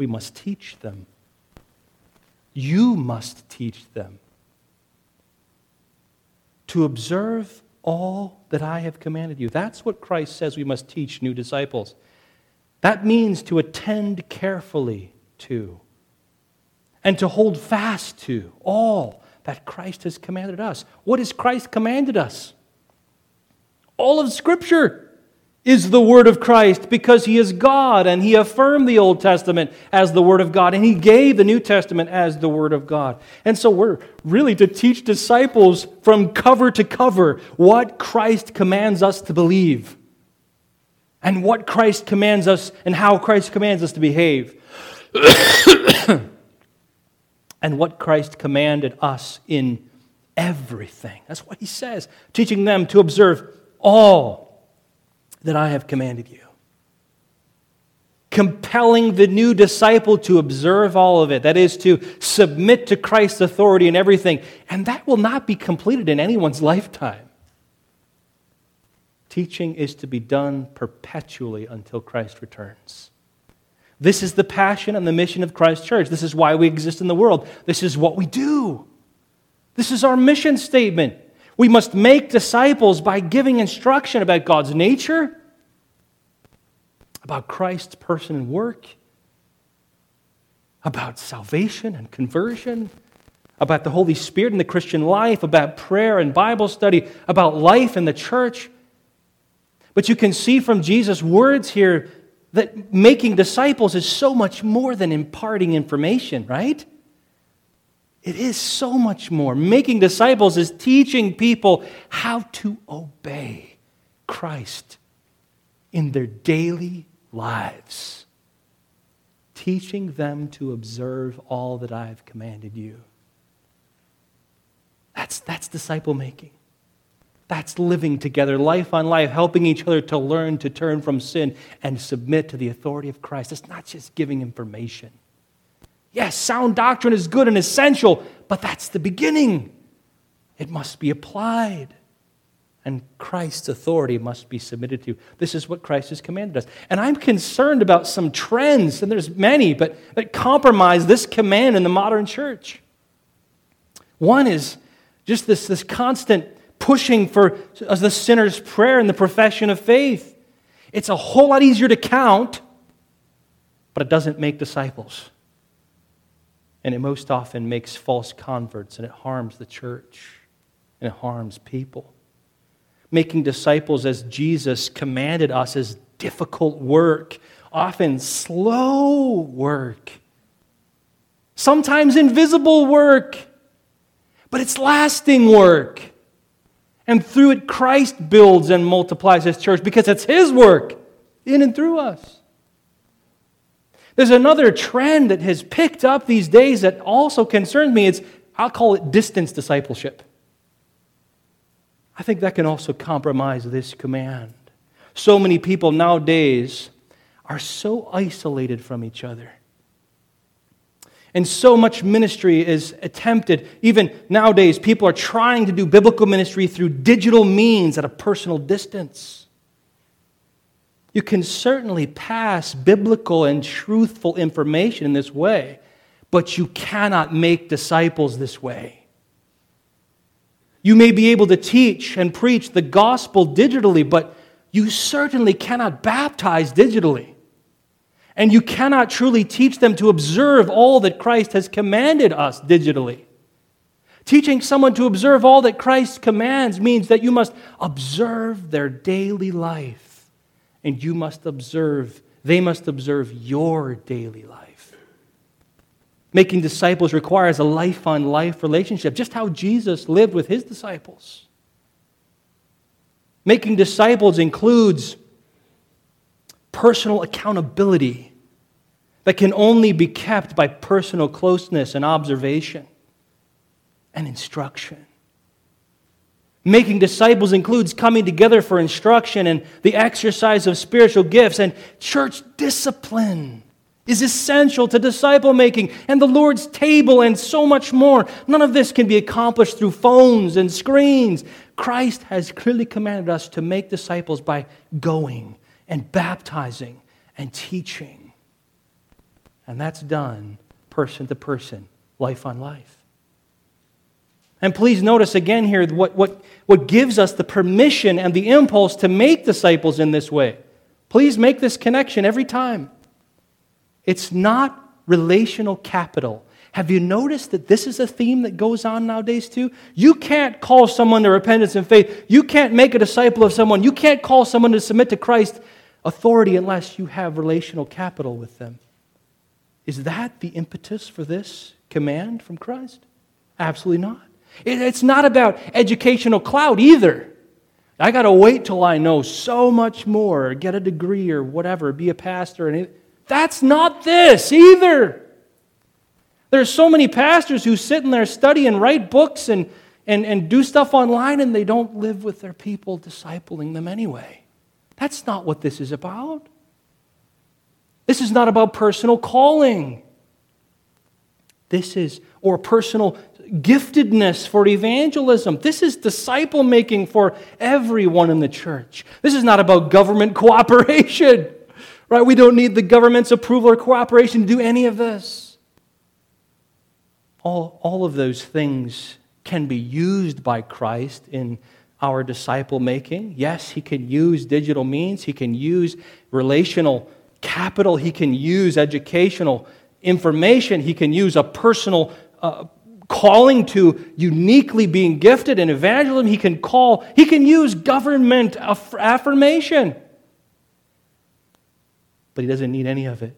We must teach them. You must teach them to observe all that I have commanded you. That's what Christ says we must teach new disciples. That means to attend carefully to and to hold fast to all that Christ has commanded us. What has Christ commanded us? All of Scripture is the Word of Christ because He is God and He affirmed the Old Testament as the Word of God and He gave the New Testament as the Word of God. And so we're really to teach disciples from cover to cover what Christ commands us to believe and what Christ commands us and how Christ commands us to behave. and what Christ commanded us in everything. That's what He says, teaching them to observe all that I have commanded you. Compelling the new disciple to observe all of it, that is, to submit to Christ's authority in everything. And that will not be completed in anyone's lifetime. Teaching is to be done perpetually until Christ returns. This is the passion and the mission of Christ Church. This is why we exist in the world. This is what we do. This is our mission statement. We must make disciples by giving instruction about God's nature, about Christ's person and work, about salvation and conversion, about the Holy Spirit and the Christian life, about prayer and Bible study, about life in the church. But you can see from Jesus' words here that making disciples is so much more than imparting information, right? It is so much more. Making disciples is teaching people how to obey Christ in their daily lives, teaching them to observe all that I have commanded you. That's, that's disciple making. That's living together, life on life, helping each other to learn to turn from sin and submit to the authority of Christ. It's not just giving information. Yes, sound doctrine is good and essential, but that's the beginning. It must be applied. And Christ's authority must be submitted to. This is what Christ has commanded us. And I'm concerned about some trends, and there's many, but that compromise this command in the modern church. One is just this, this constant pushing for the sinner's prayer and the profession of faith. It's a whole lot easier to count, but it doesn't make disciples. And it most often makes false converts, and it harms the church, and it harms people. Making disciples as Jesus commanded us is difficult work, often slow work, sometimes invisible work, but it's lasting work. And through it, Christ builds and multiplies his church because it's his work in and through us. There's another trend that has picked up these days that also concerns me. It's, I'll call it distance discipleship. I think that can also compromise this command. So many people nowadays are so isolated from each other. And so much ministry is attempted. Even nowadays, people are trying to do biblical ministry through digital means at a personal distance. You can certainly pass biblical and truthful information in this way, but you cannot make disciples this way. You may be able to teach and preach the gospel digitally, but you certainly cannot baptize digitally. And you cannot truly teach them to observe all that Christ has commanded us digitally. Teaching someone to observe all that Christ commands means that you must observe their daily life and you must observe, they must observe your daily life. Making disciples requires a life on life relationship, just how Jesus lived with his disciples. Making disciples includes personal accountability that can only be kept by personal closeness and observation and instruction. Making disciples includes coming together for instruction and the exercise of spiritual gifts, and church discipline is essential to disciple making and the Lord's table and so much more. None of this can be accomplished through phones and screens. Christ has clearly commanded us to make disciples by going and baptizing and teaching. And that's done person to person, life on life. And please notice again here what, what, what gives us the permission and the impulse to make disciples in this way. Please make this connection every time. It's not relational capital. Have you noticed that this is a theme that goes on nowadays too? You can't call someone to repentance and faith. You can't make a disciple of someone. You can't call someone to submit to Christ's authority unless you have relational capital with them. Is that the impetus for this command from Christ? Absolutely not. It's not about educational clout either. I got to wait till I know so much more, get a degree or whatever, be a pastor. And that's not this either. There's so many pastors who sit in there, study and write books and, and, and do stuff online, and they don't live with their people, discipling them anyway. That's not what this is about. This is not about personal calling. This is, or personal giftedness for evangelism. This is disciple making for everyone in the church. This is not about government cooperation, right? We don't need the government's approval or cooperation to do any of this. All, all of those things can be used by Christ in our disciple making. Yes, he can use digital means, he can use relational capital, he can use educational information, he can use a personal uh, calling to uniquely being gifted in evangelism, he can call, he can use government aff- affirmation. But he doesn't need any of it.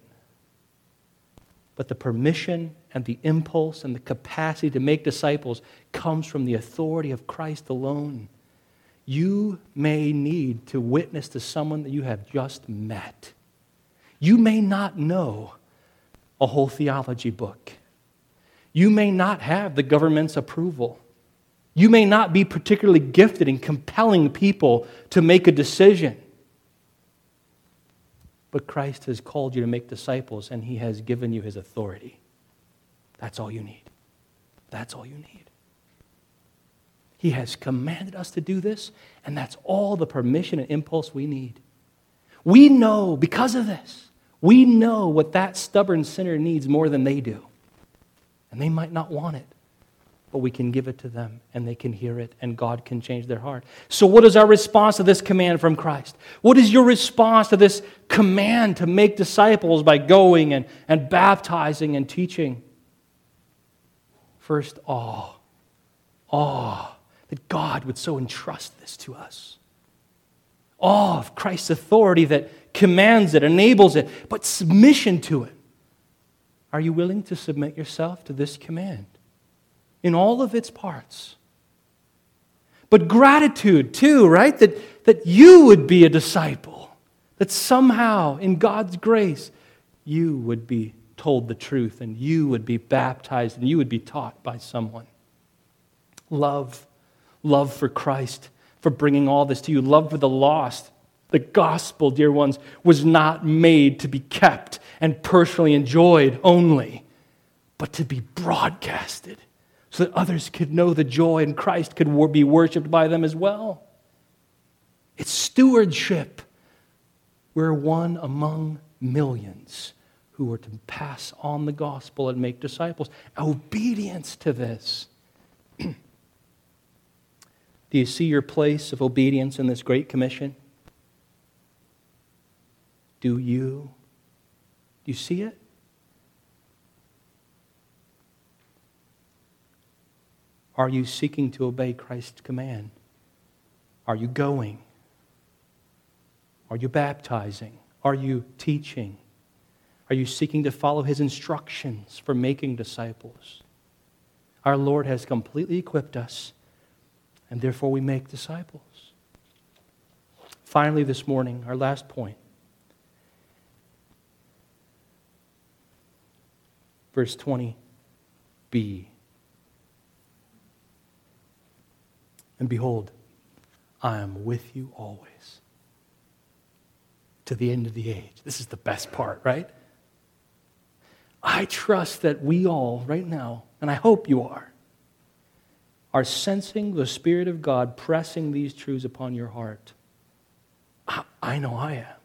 But the permission and the impulse and the capacity to make disciples comes from the authority of Christ alone. You may need to witness to someone that you have just met. You may not know a whole theology book. You may not have the government's approval. You may not be particularly gifted in compelling people to make a decision. But Christ has called you to make disciples, and He has given you His authority. That's all you need. That's all you need. He has commanded us to do this, and that's all the permission and impulse we need. We know, because of this, we know what that stubborn sinner needs more than they do. And they might not want it, but we can give it to them, and they can hear it, and God can change their heart. So, what is our response to this command from Christ? What is your response to this command to make disciples by going and, and baptizing and teaching? First, awe. Awe that God would so entrust this to us. Awe of Christ's authority that commands it, enables it, but submission to it. Are you willing to submit yourself to this command in all of its parts? But gratitude, too, right? That, that you would be a disciple, that somehow, in God's grace, you would be told the truth and you would be baptized and you would be taught by someone. Love, love for Christ, for bringing all this to you, love for the lost. The gospel, dear ones, was not made to be kept and personally enjoyed only, but to be broadcasted so that others could know the joy and Christ could be worshiped by them as well. It's stewardship. We're one among millions who are to pass on the gospel and make disciples. Obedience to this. Do you see your place of obedience in this great commission? Do you? Do you see it? Are you seeking to obey Christ's command? Are you going? Are you baptizing? Are you teaching? Are you seeking to follow his instructions for making disciples? Our Lord has completely equipped us, and therefore we make disciples. Finally, this morning, our last point. Verse 20b. And behold, I am with you always to the end of the age. This is the best part, right? I trust that we all, right now, and I hope you are, are sensing the Spirit of God pressing these truths upon your heart. I, know I am.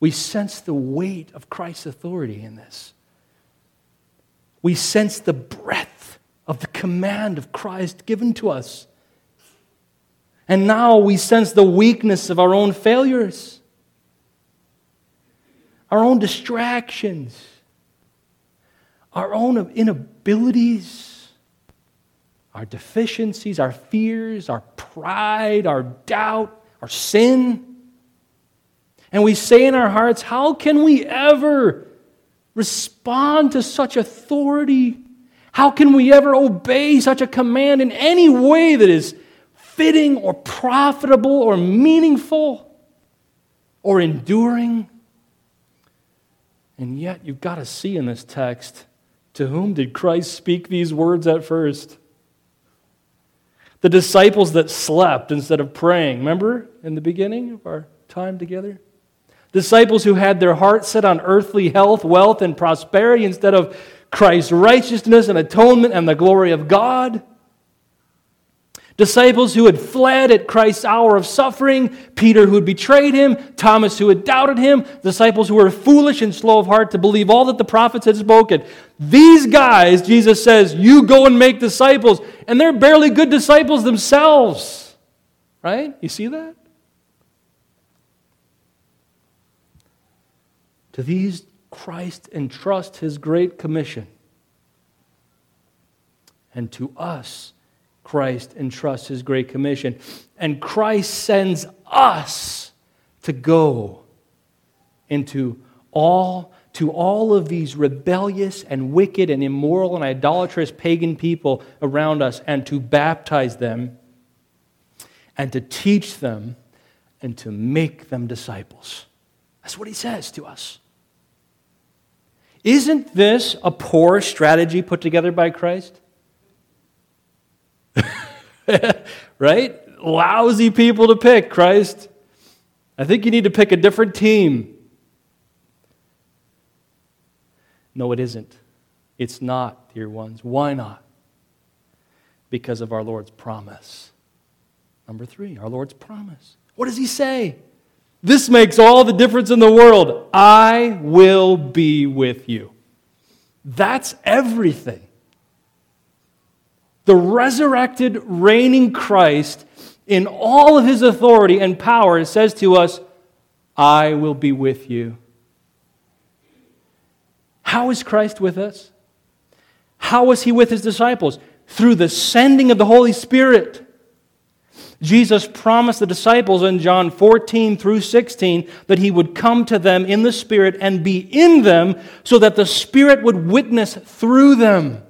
We sense the weight of Christ's authority in this. We sense the breadth of the command of Christ given to us. And now we sense the weakness of our own failures our own distractions, our own inabilities, our deficiencies, our fears, our pride, our doubt, our sin. And we say in our hearts, How can we ever respond to such authority? How can we ever obey such a command in any way that is fitting or profitable or meaningful or enduring? And yet, you've got to see in this text to whom did Christ speak these words at first? The disciples that slept instead of praying. Remember in the beginning of our time together? Disciples who had their hearts set on earthly health, wealth, and prosperity instead of Christ's righteousness and atonement and the glory of God. Disciples who had fled at Christ's hour of suffering, Peter who had betrayed him, Thomas who had doubted him, disciples who were foolish and slow of heart to believe all that the prophets had spoken. These guys, Jesus says, you go and make disciples, and they're barely good disciples themselves. Right? You see that? To these, Christ entrusts his great commission. And to us, Christ entrusts his great commission. And Christ sends us to go into all to all of these rebellious and wicked and immoral and idolatrous pagan people around us and to baptize them and to teach them and to make them disciples. That's what he says to us. Isn't this a poor strategy put together by Christ? right? Lousy people to pick, Christ. I think you need to pick a different team. No, it isn't. It's not, dear ones. Why not? Because of our Lord's promise. Number three, our Lord's promise. What does he say? This makes all the difference in the world. I will be with you. That's everything the resurrected, reigning Christ, in all of his authority and power, says to us, I will be with you. How is Christ with us? How was he with his disciples? Through the sending of the Holy Spirit. Jesus promised the disciples in John 14 through 16 that he would come to them in the Spirit and be in them so that the Spirit would witness through them.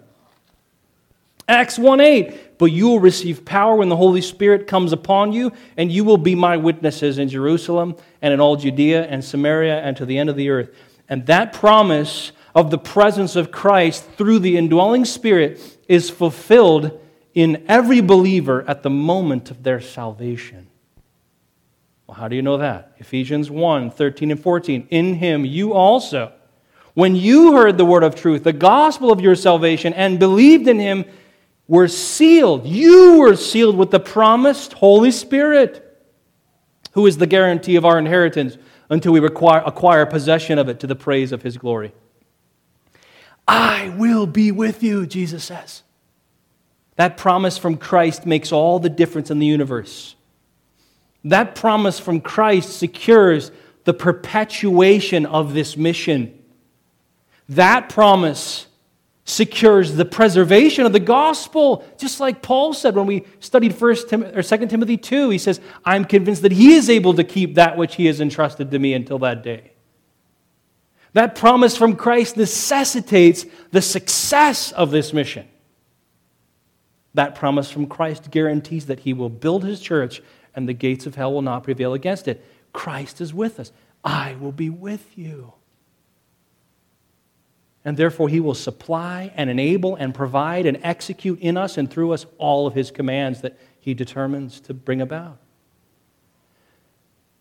Acts 1 8. But you will receive power when the Holy Spirit comes upon you, and you will be my witnesses in Jerusalem and in all Judea and Samaria and to the end of the earth. And that promise of the presence of Christ through the indwelling Spirit is fulfilled in every believer at the moment of their salvation. Well, how do you know that? Ephesians 1 13 and 14. In him you also, when you heard the word of truth, the gospel of your salvation, and believed in him, were sealed. You were sealed with the promised Holy Spirit, who is the guarantee of our inheritance until we require, acquire possession of it to the praise of His glory. I will be with you, Jesus says. That promise from Christ makes all the difference in the universe. That promise from Christ secures the perpetuation of this mission. That promise secures the preservation of the gospel just like paul said when we studied first Tim- or 2 timothy 2 he says i'm convinced that he is able to keep that which he has entrusted to me until that day that promise from christ necessitates the success of this mission that promise from christ guarantees that he will build his church and the gates of hell will not prevail against it christ is with us i will be with you and therefore, He will supply and enable and provide and execute in us and through us all of His commands that He determines to bring about.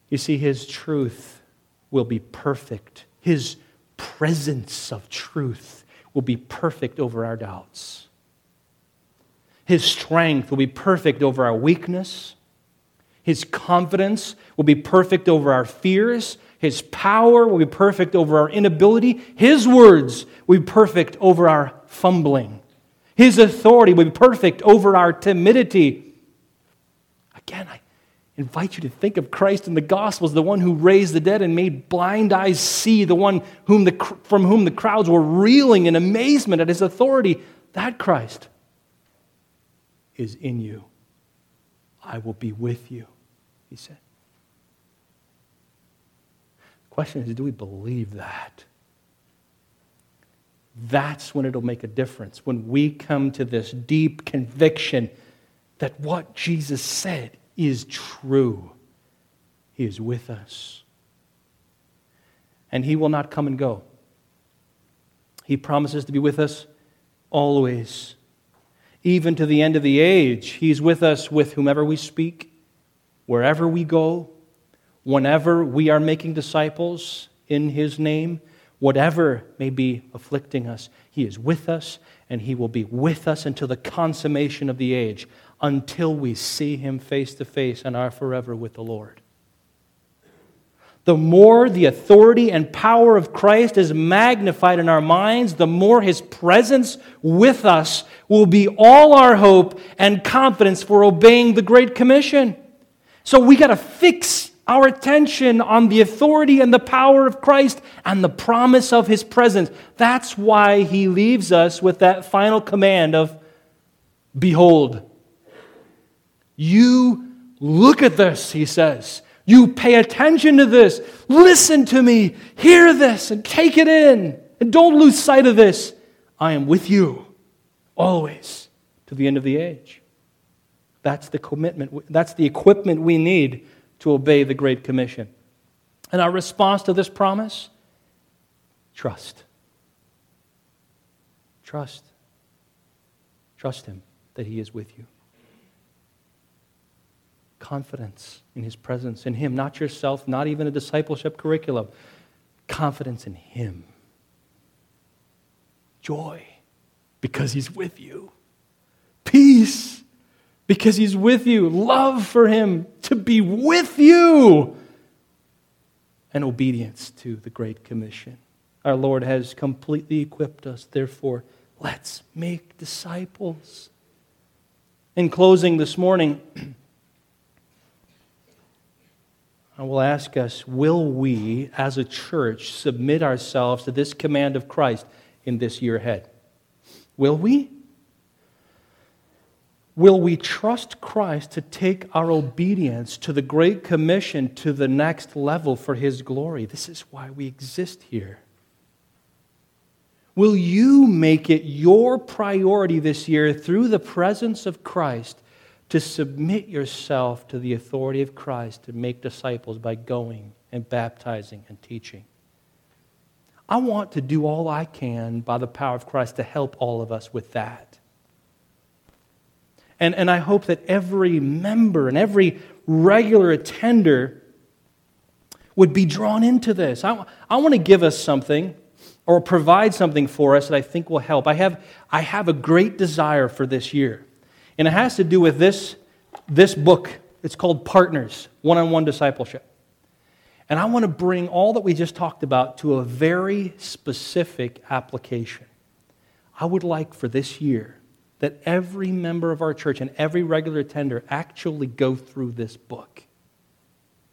You see, His truth will be perfect. His presence of truth will be perfect over our doubts. His strength will be perfect over our weakness. His confidence will be perfect over our fears. His power will be perfect over our inability. His words will be perfect over our fumbling. His authority will be perfect over our timidity. Again, I invite you to think of Christ in the Gospels, the one who raised the dead and made blind eyes see, the one whom the, from whom the crowds were reeling in amazement at his authority. That Christ is in you. I will be with you, he said The question is do we believe that? That's when it'll make a difference. When we come to this deep conviction that what Jesus said is true, He is with us. And He will not come and go. He promises to be with us always. Even to the end of the age, He's with us with whomever we speak, wherever we go, whenever we are making disciples in His name, whatever may be afflicting us, He is with us and He will be with us until the consummation of the age. until we see him face to face and are forever with the Lord. The more the authority and power of Christ is magnified in our minds, the more his presence with us will be all our hope and confidence for obeying the Great Commission. So we got to fix our attention on the authority and the power of Christ and the promise of his presence. That's why he leaves us with that final command of Behold, you look at this, he says. You pay attention to this. Listen to me. Hear this and take it in. And don't lose sight of this. I am with you always to the end of the age. That's the commitment. That's the equipment we need to obey the Great Commission. And our response to this promise? Trust. Trust. Trust Him that He is with you confidence in His presence, in Him, not yourself, not even a discipleship curriculum. Confidence in Him. Joy, because He's with you. Peace, because He's with you. Love for Him, to be with you. And obedience to the Great Commission. Our Lord has completely equipped us, therefore, let's make disciples. In closing this morning, I will ask us will we, as a church, submit ourselves to this command of Christ in this year ahead? Will we? Will we trust Christ to take our obedience to the Great Commission to the next level for His glory? This is why we exist here. Will you make it your priority this year through the presence of Christ to submit yourself to the authority of Christ to make disciples by going and baptizing and teaching. I want to do all I can by the power of Christ to help all of us with that. And, and I hope that every member and every regular attender would be drawn into this. I, I want to give us something or provide something for us that I think will help. I have, I have a great desire for this year. And it has to do with this, this book. It's called Partners One on One Discipleship. And I want to bring all that we just talked about to a very specific application. I would like for this year that every member of our church and every regular attender actually go through this book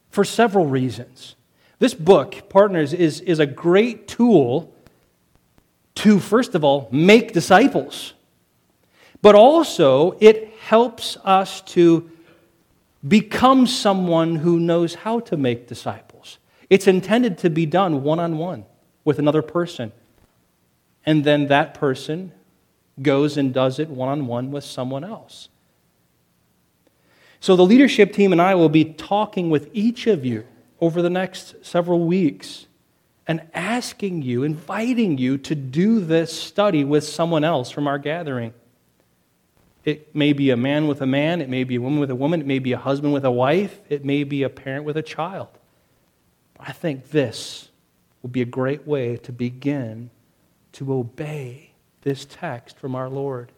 for several reasons. This book, Partners, is, is a great tool to, first of all, make disciples but also it helps us to become someone who knows how to make disciples. It's intended to be done one on one with another person. And then that person goes and does it one on one with someone else. So the leadership team and I will be talking with each of you over the next several weeks and asking you, inviting you to do this study with someone else from our gathering. It may be a man with a man, it may be a woman with a woman, it may be a husband with a wife, it may be a parent with a child. I think this will be a great way to begin to obey this text from our Lord.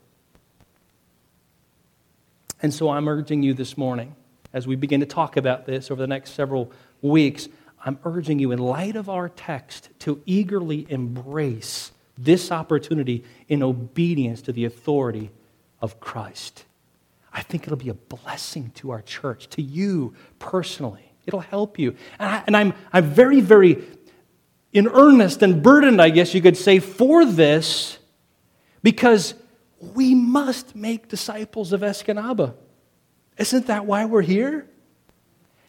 And so I'm urging you this morning, as we begin to talk about this over the next several weeks, I'm urging you, in light of our text, to eagerly embrace this opportunity in obedience to the authority of Christ. I think it'll be a blessing to our church, to you personally. It'll help you. And, I, and I'm, I'm very, very in earnest and burdened, I guess you could say, for this because we must make disciples of Escanaba. Isn't that why we're here?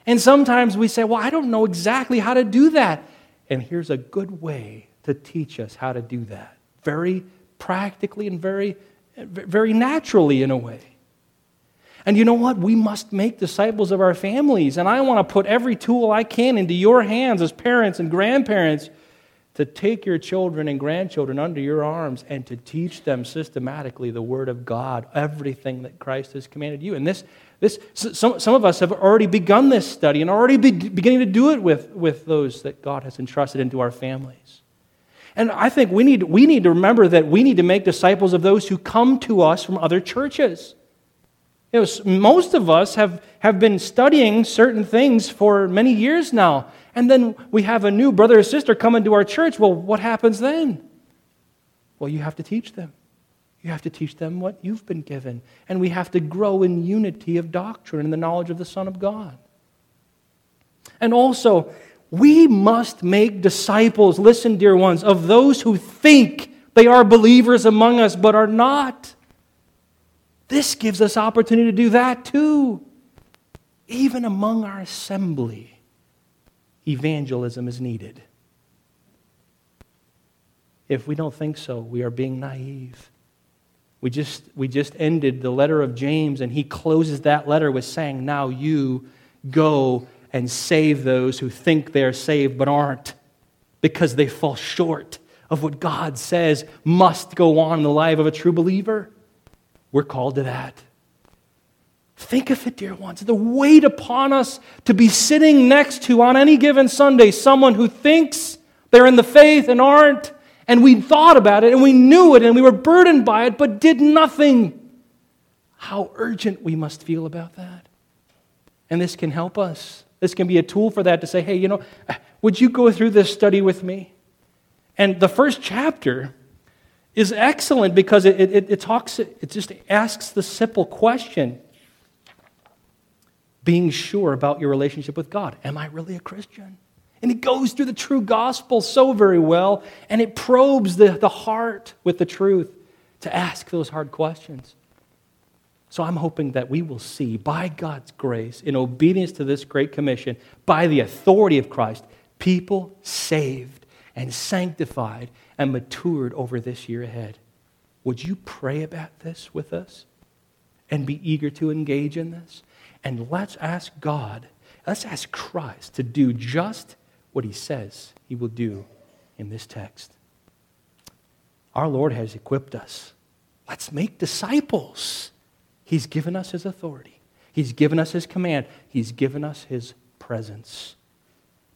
And sometimes we say, well, I don't know exactly how to do that. And here's a good way to teach us how to do that very practically and very very naturally in a way. And you know what? We must make disciples of our families. And I want to put every tool I can into your hands as parents and grandparents to take your children and grandchildren under your arms and to teach them systematically the Word of God, everything that Christ has commanded you. And this, this some, some of us have already begun this study and already be, beginning to do it with, with those that God has entrusted into our families. And I think we need, we need to remember that we need to make disciples of those who come to us from other churches. You know, most of us have, have been studying certain things for many years now. And then we have a new brother or sister come into our church. Well, what happens then? Well, you have to teach them. You have to teach them what you've been given. And we have to grow in unity of doctrine and the knowledge of the Son of God. And also, we must make disciples, listen, dear ones, of those who think they are believers among us but are not. This gives us opportunity to do that too. Even among our assembly, evangelism is needed. If we don't think so, we are being naive. We just, we just ended the letter of James, and he closes that letter with saying, Now you go and save those who think they're saved but aren't because they fall short of what God says must go on in the life of a true believer. We're called to that. Think of it, dear ones, the weight upon us to be sitting next to on any given Sunday someone who thinks they're in the faith and aren't, and we thought about it and we knew it and we were burdened by it but did nothing. How urgent we must feel about that. And this can help us. This can be a tool for that to say, hey, you know, would you go through this study with me? And the first chapter is excellent because it, it, it talks, it just asks the simple question being sure about your relationship with God. Am I really a Christian? And it goes through the true gospel so very well, and it probes the, the heart with the truth to ask those hard questions. So I'm hoping that we will see, by God's grace, in obedience to this great commission, by the authority of Christ, people saved and sanctified and matured over this year ahead. Would you pray about this with us and be eager to engage in this? And let's ask God, let's ask Christ to do just what he says he will do in this text. Our Lord has equipped us. Let's make disciples. He's given us His authority, He's given us His command, He's given us His presence.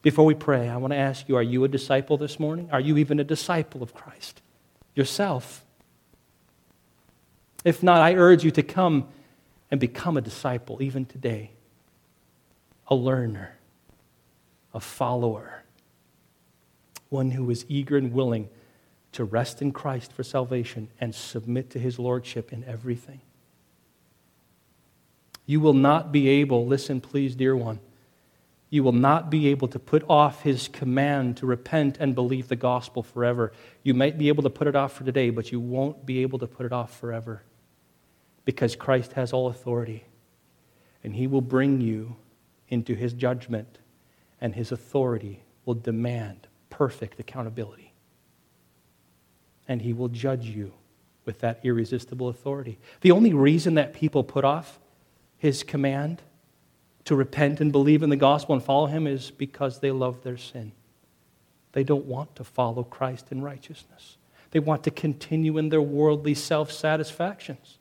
Before we pray, I want to ask you are you a disciple this morning? Are you even a disciple of Christ yourself? If not, I urge you to come and become a disciple even today, a learner, a follower, one who is eager and willing to rest in Christ for salvation and submit to his lordship in everything. You will not be able, listen, please, dear one, you will not be able to put off his command to repent and believe the gospel forever. You might be able to put it off for today, but you won't be able to put it off forever because Christ has all authority. And he will bring you into his judgment, and his authority will demand perfect accountability. And he will judge you with that irresistible authority. The only reason that people put off his command to repent and believe in the gospel and follow him is because they love their sin. They don't want to follow Christ in righteousness. They want to continue in their worldly self satisfactions.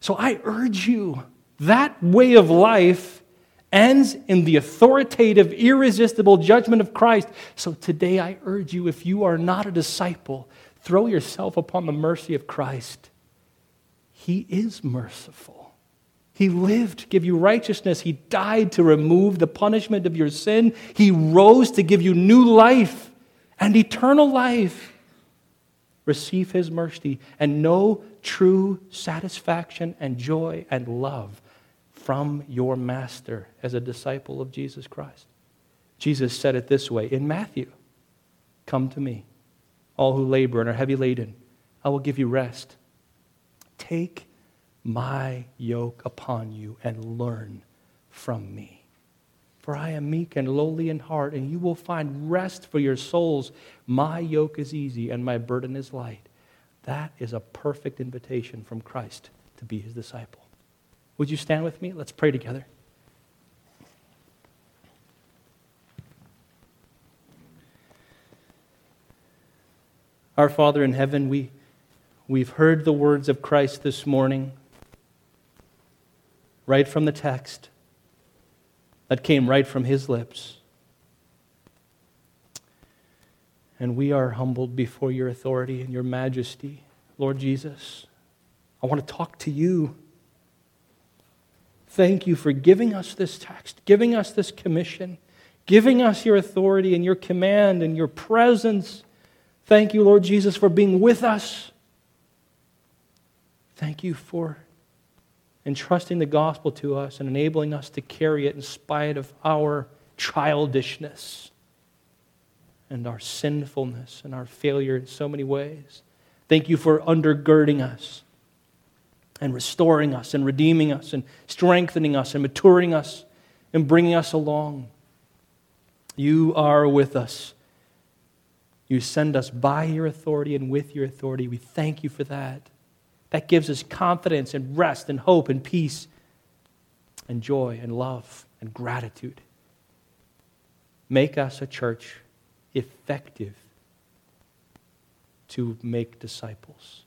So I urge you, that way of life ends in the authoritative, irresistible judgment of Christ. So today I urge you, if you are not a disciple, throw yourself upon the mercy of Christ. He is merciful. He lived to give you righteousness. He died to remove the punishment of your sin. He rose to give you new life and eternal life. Receive His mercy and know true satisfaction and joy and love from your Master as a disciple of Jesus Christ. Jesus said it this way in Matthew Come to me, all who labor and are heavy laden. I will give you rest. Take my yoke upon you and learn from me. For I am meek and lowly in heart, and you will find rest for your souls. My yoke is easy and my burden is light. That is a perfect invitation from Christ to be his disciple. Would you stand with me? Let's pray together. Our Father in heaven, we, we've heard the words of Christ this morning right from the text that came right from his lips. And we are humbled before your authority and your majesty, Lord Jesus. I want to talk to you. Thank you for giving us this text, giving us this commission, giving us your authority and your command and your presence. Thank you, Lord Jesus, for being with us. Thank you for entrusting the gospel to us and enabling us to carry it in spite of our childishness and our sinfulness and our failure in so many ways. Thank you for undergirding us and restoring us and redeeming us and strengthening us and maturing us and bringing us along. You are with us. You send us by your authority and with your authority. We thank you for that. That gives us confidence and rest and hope and peace and joy and love and gratitude. Make us a church effective to make disciples.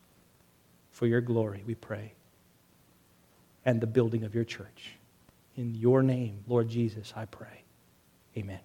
For your glory, we pray, and the building of your church. In your name, Lord Jesus, I pray. Amen.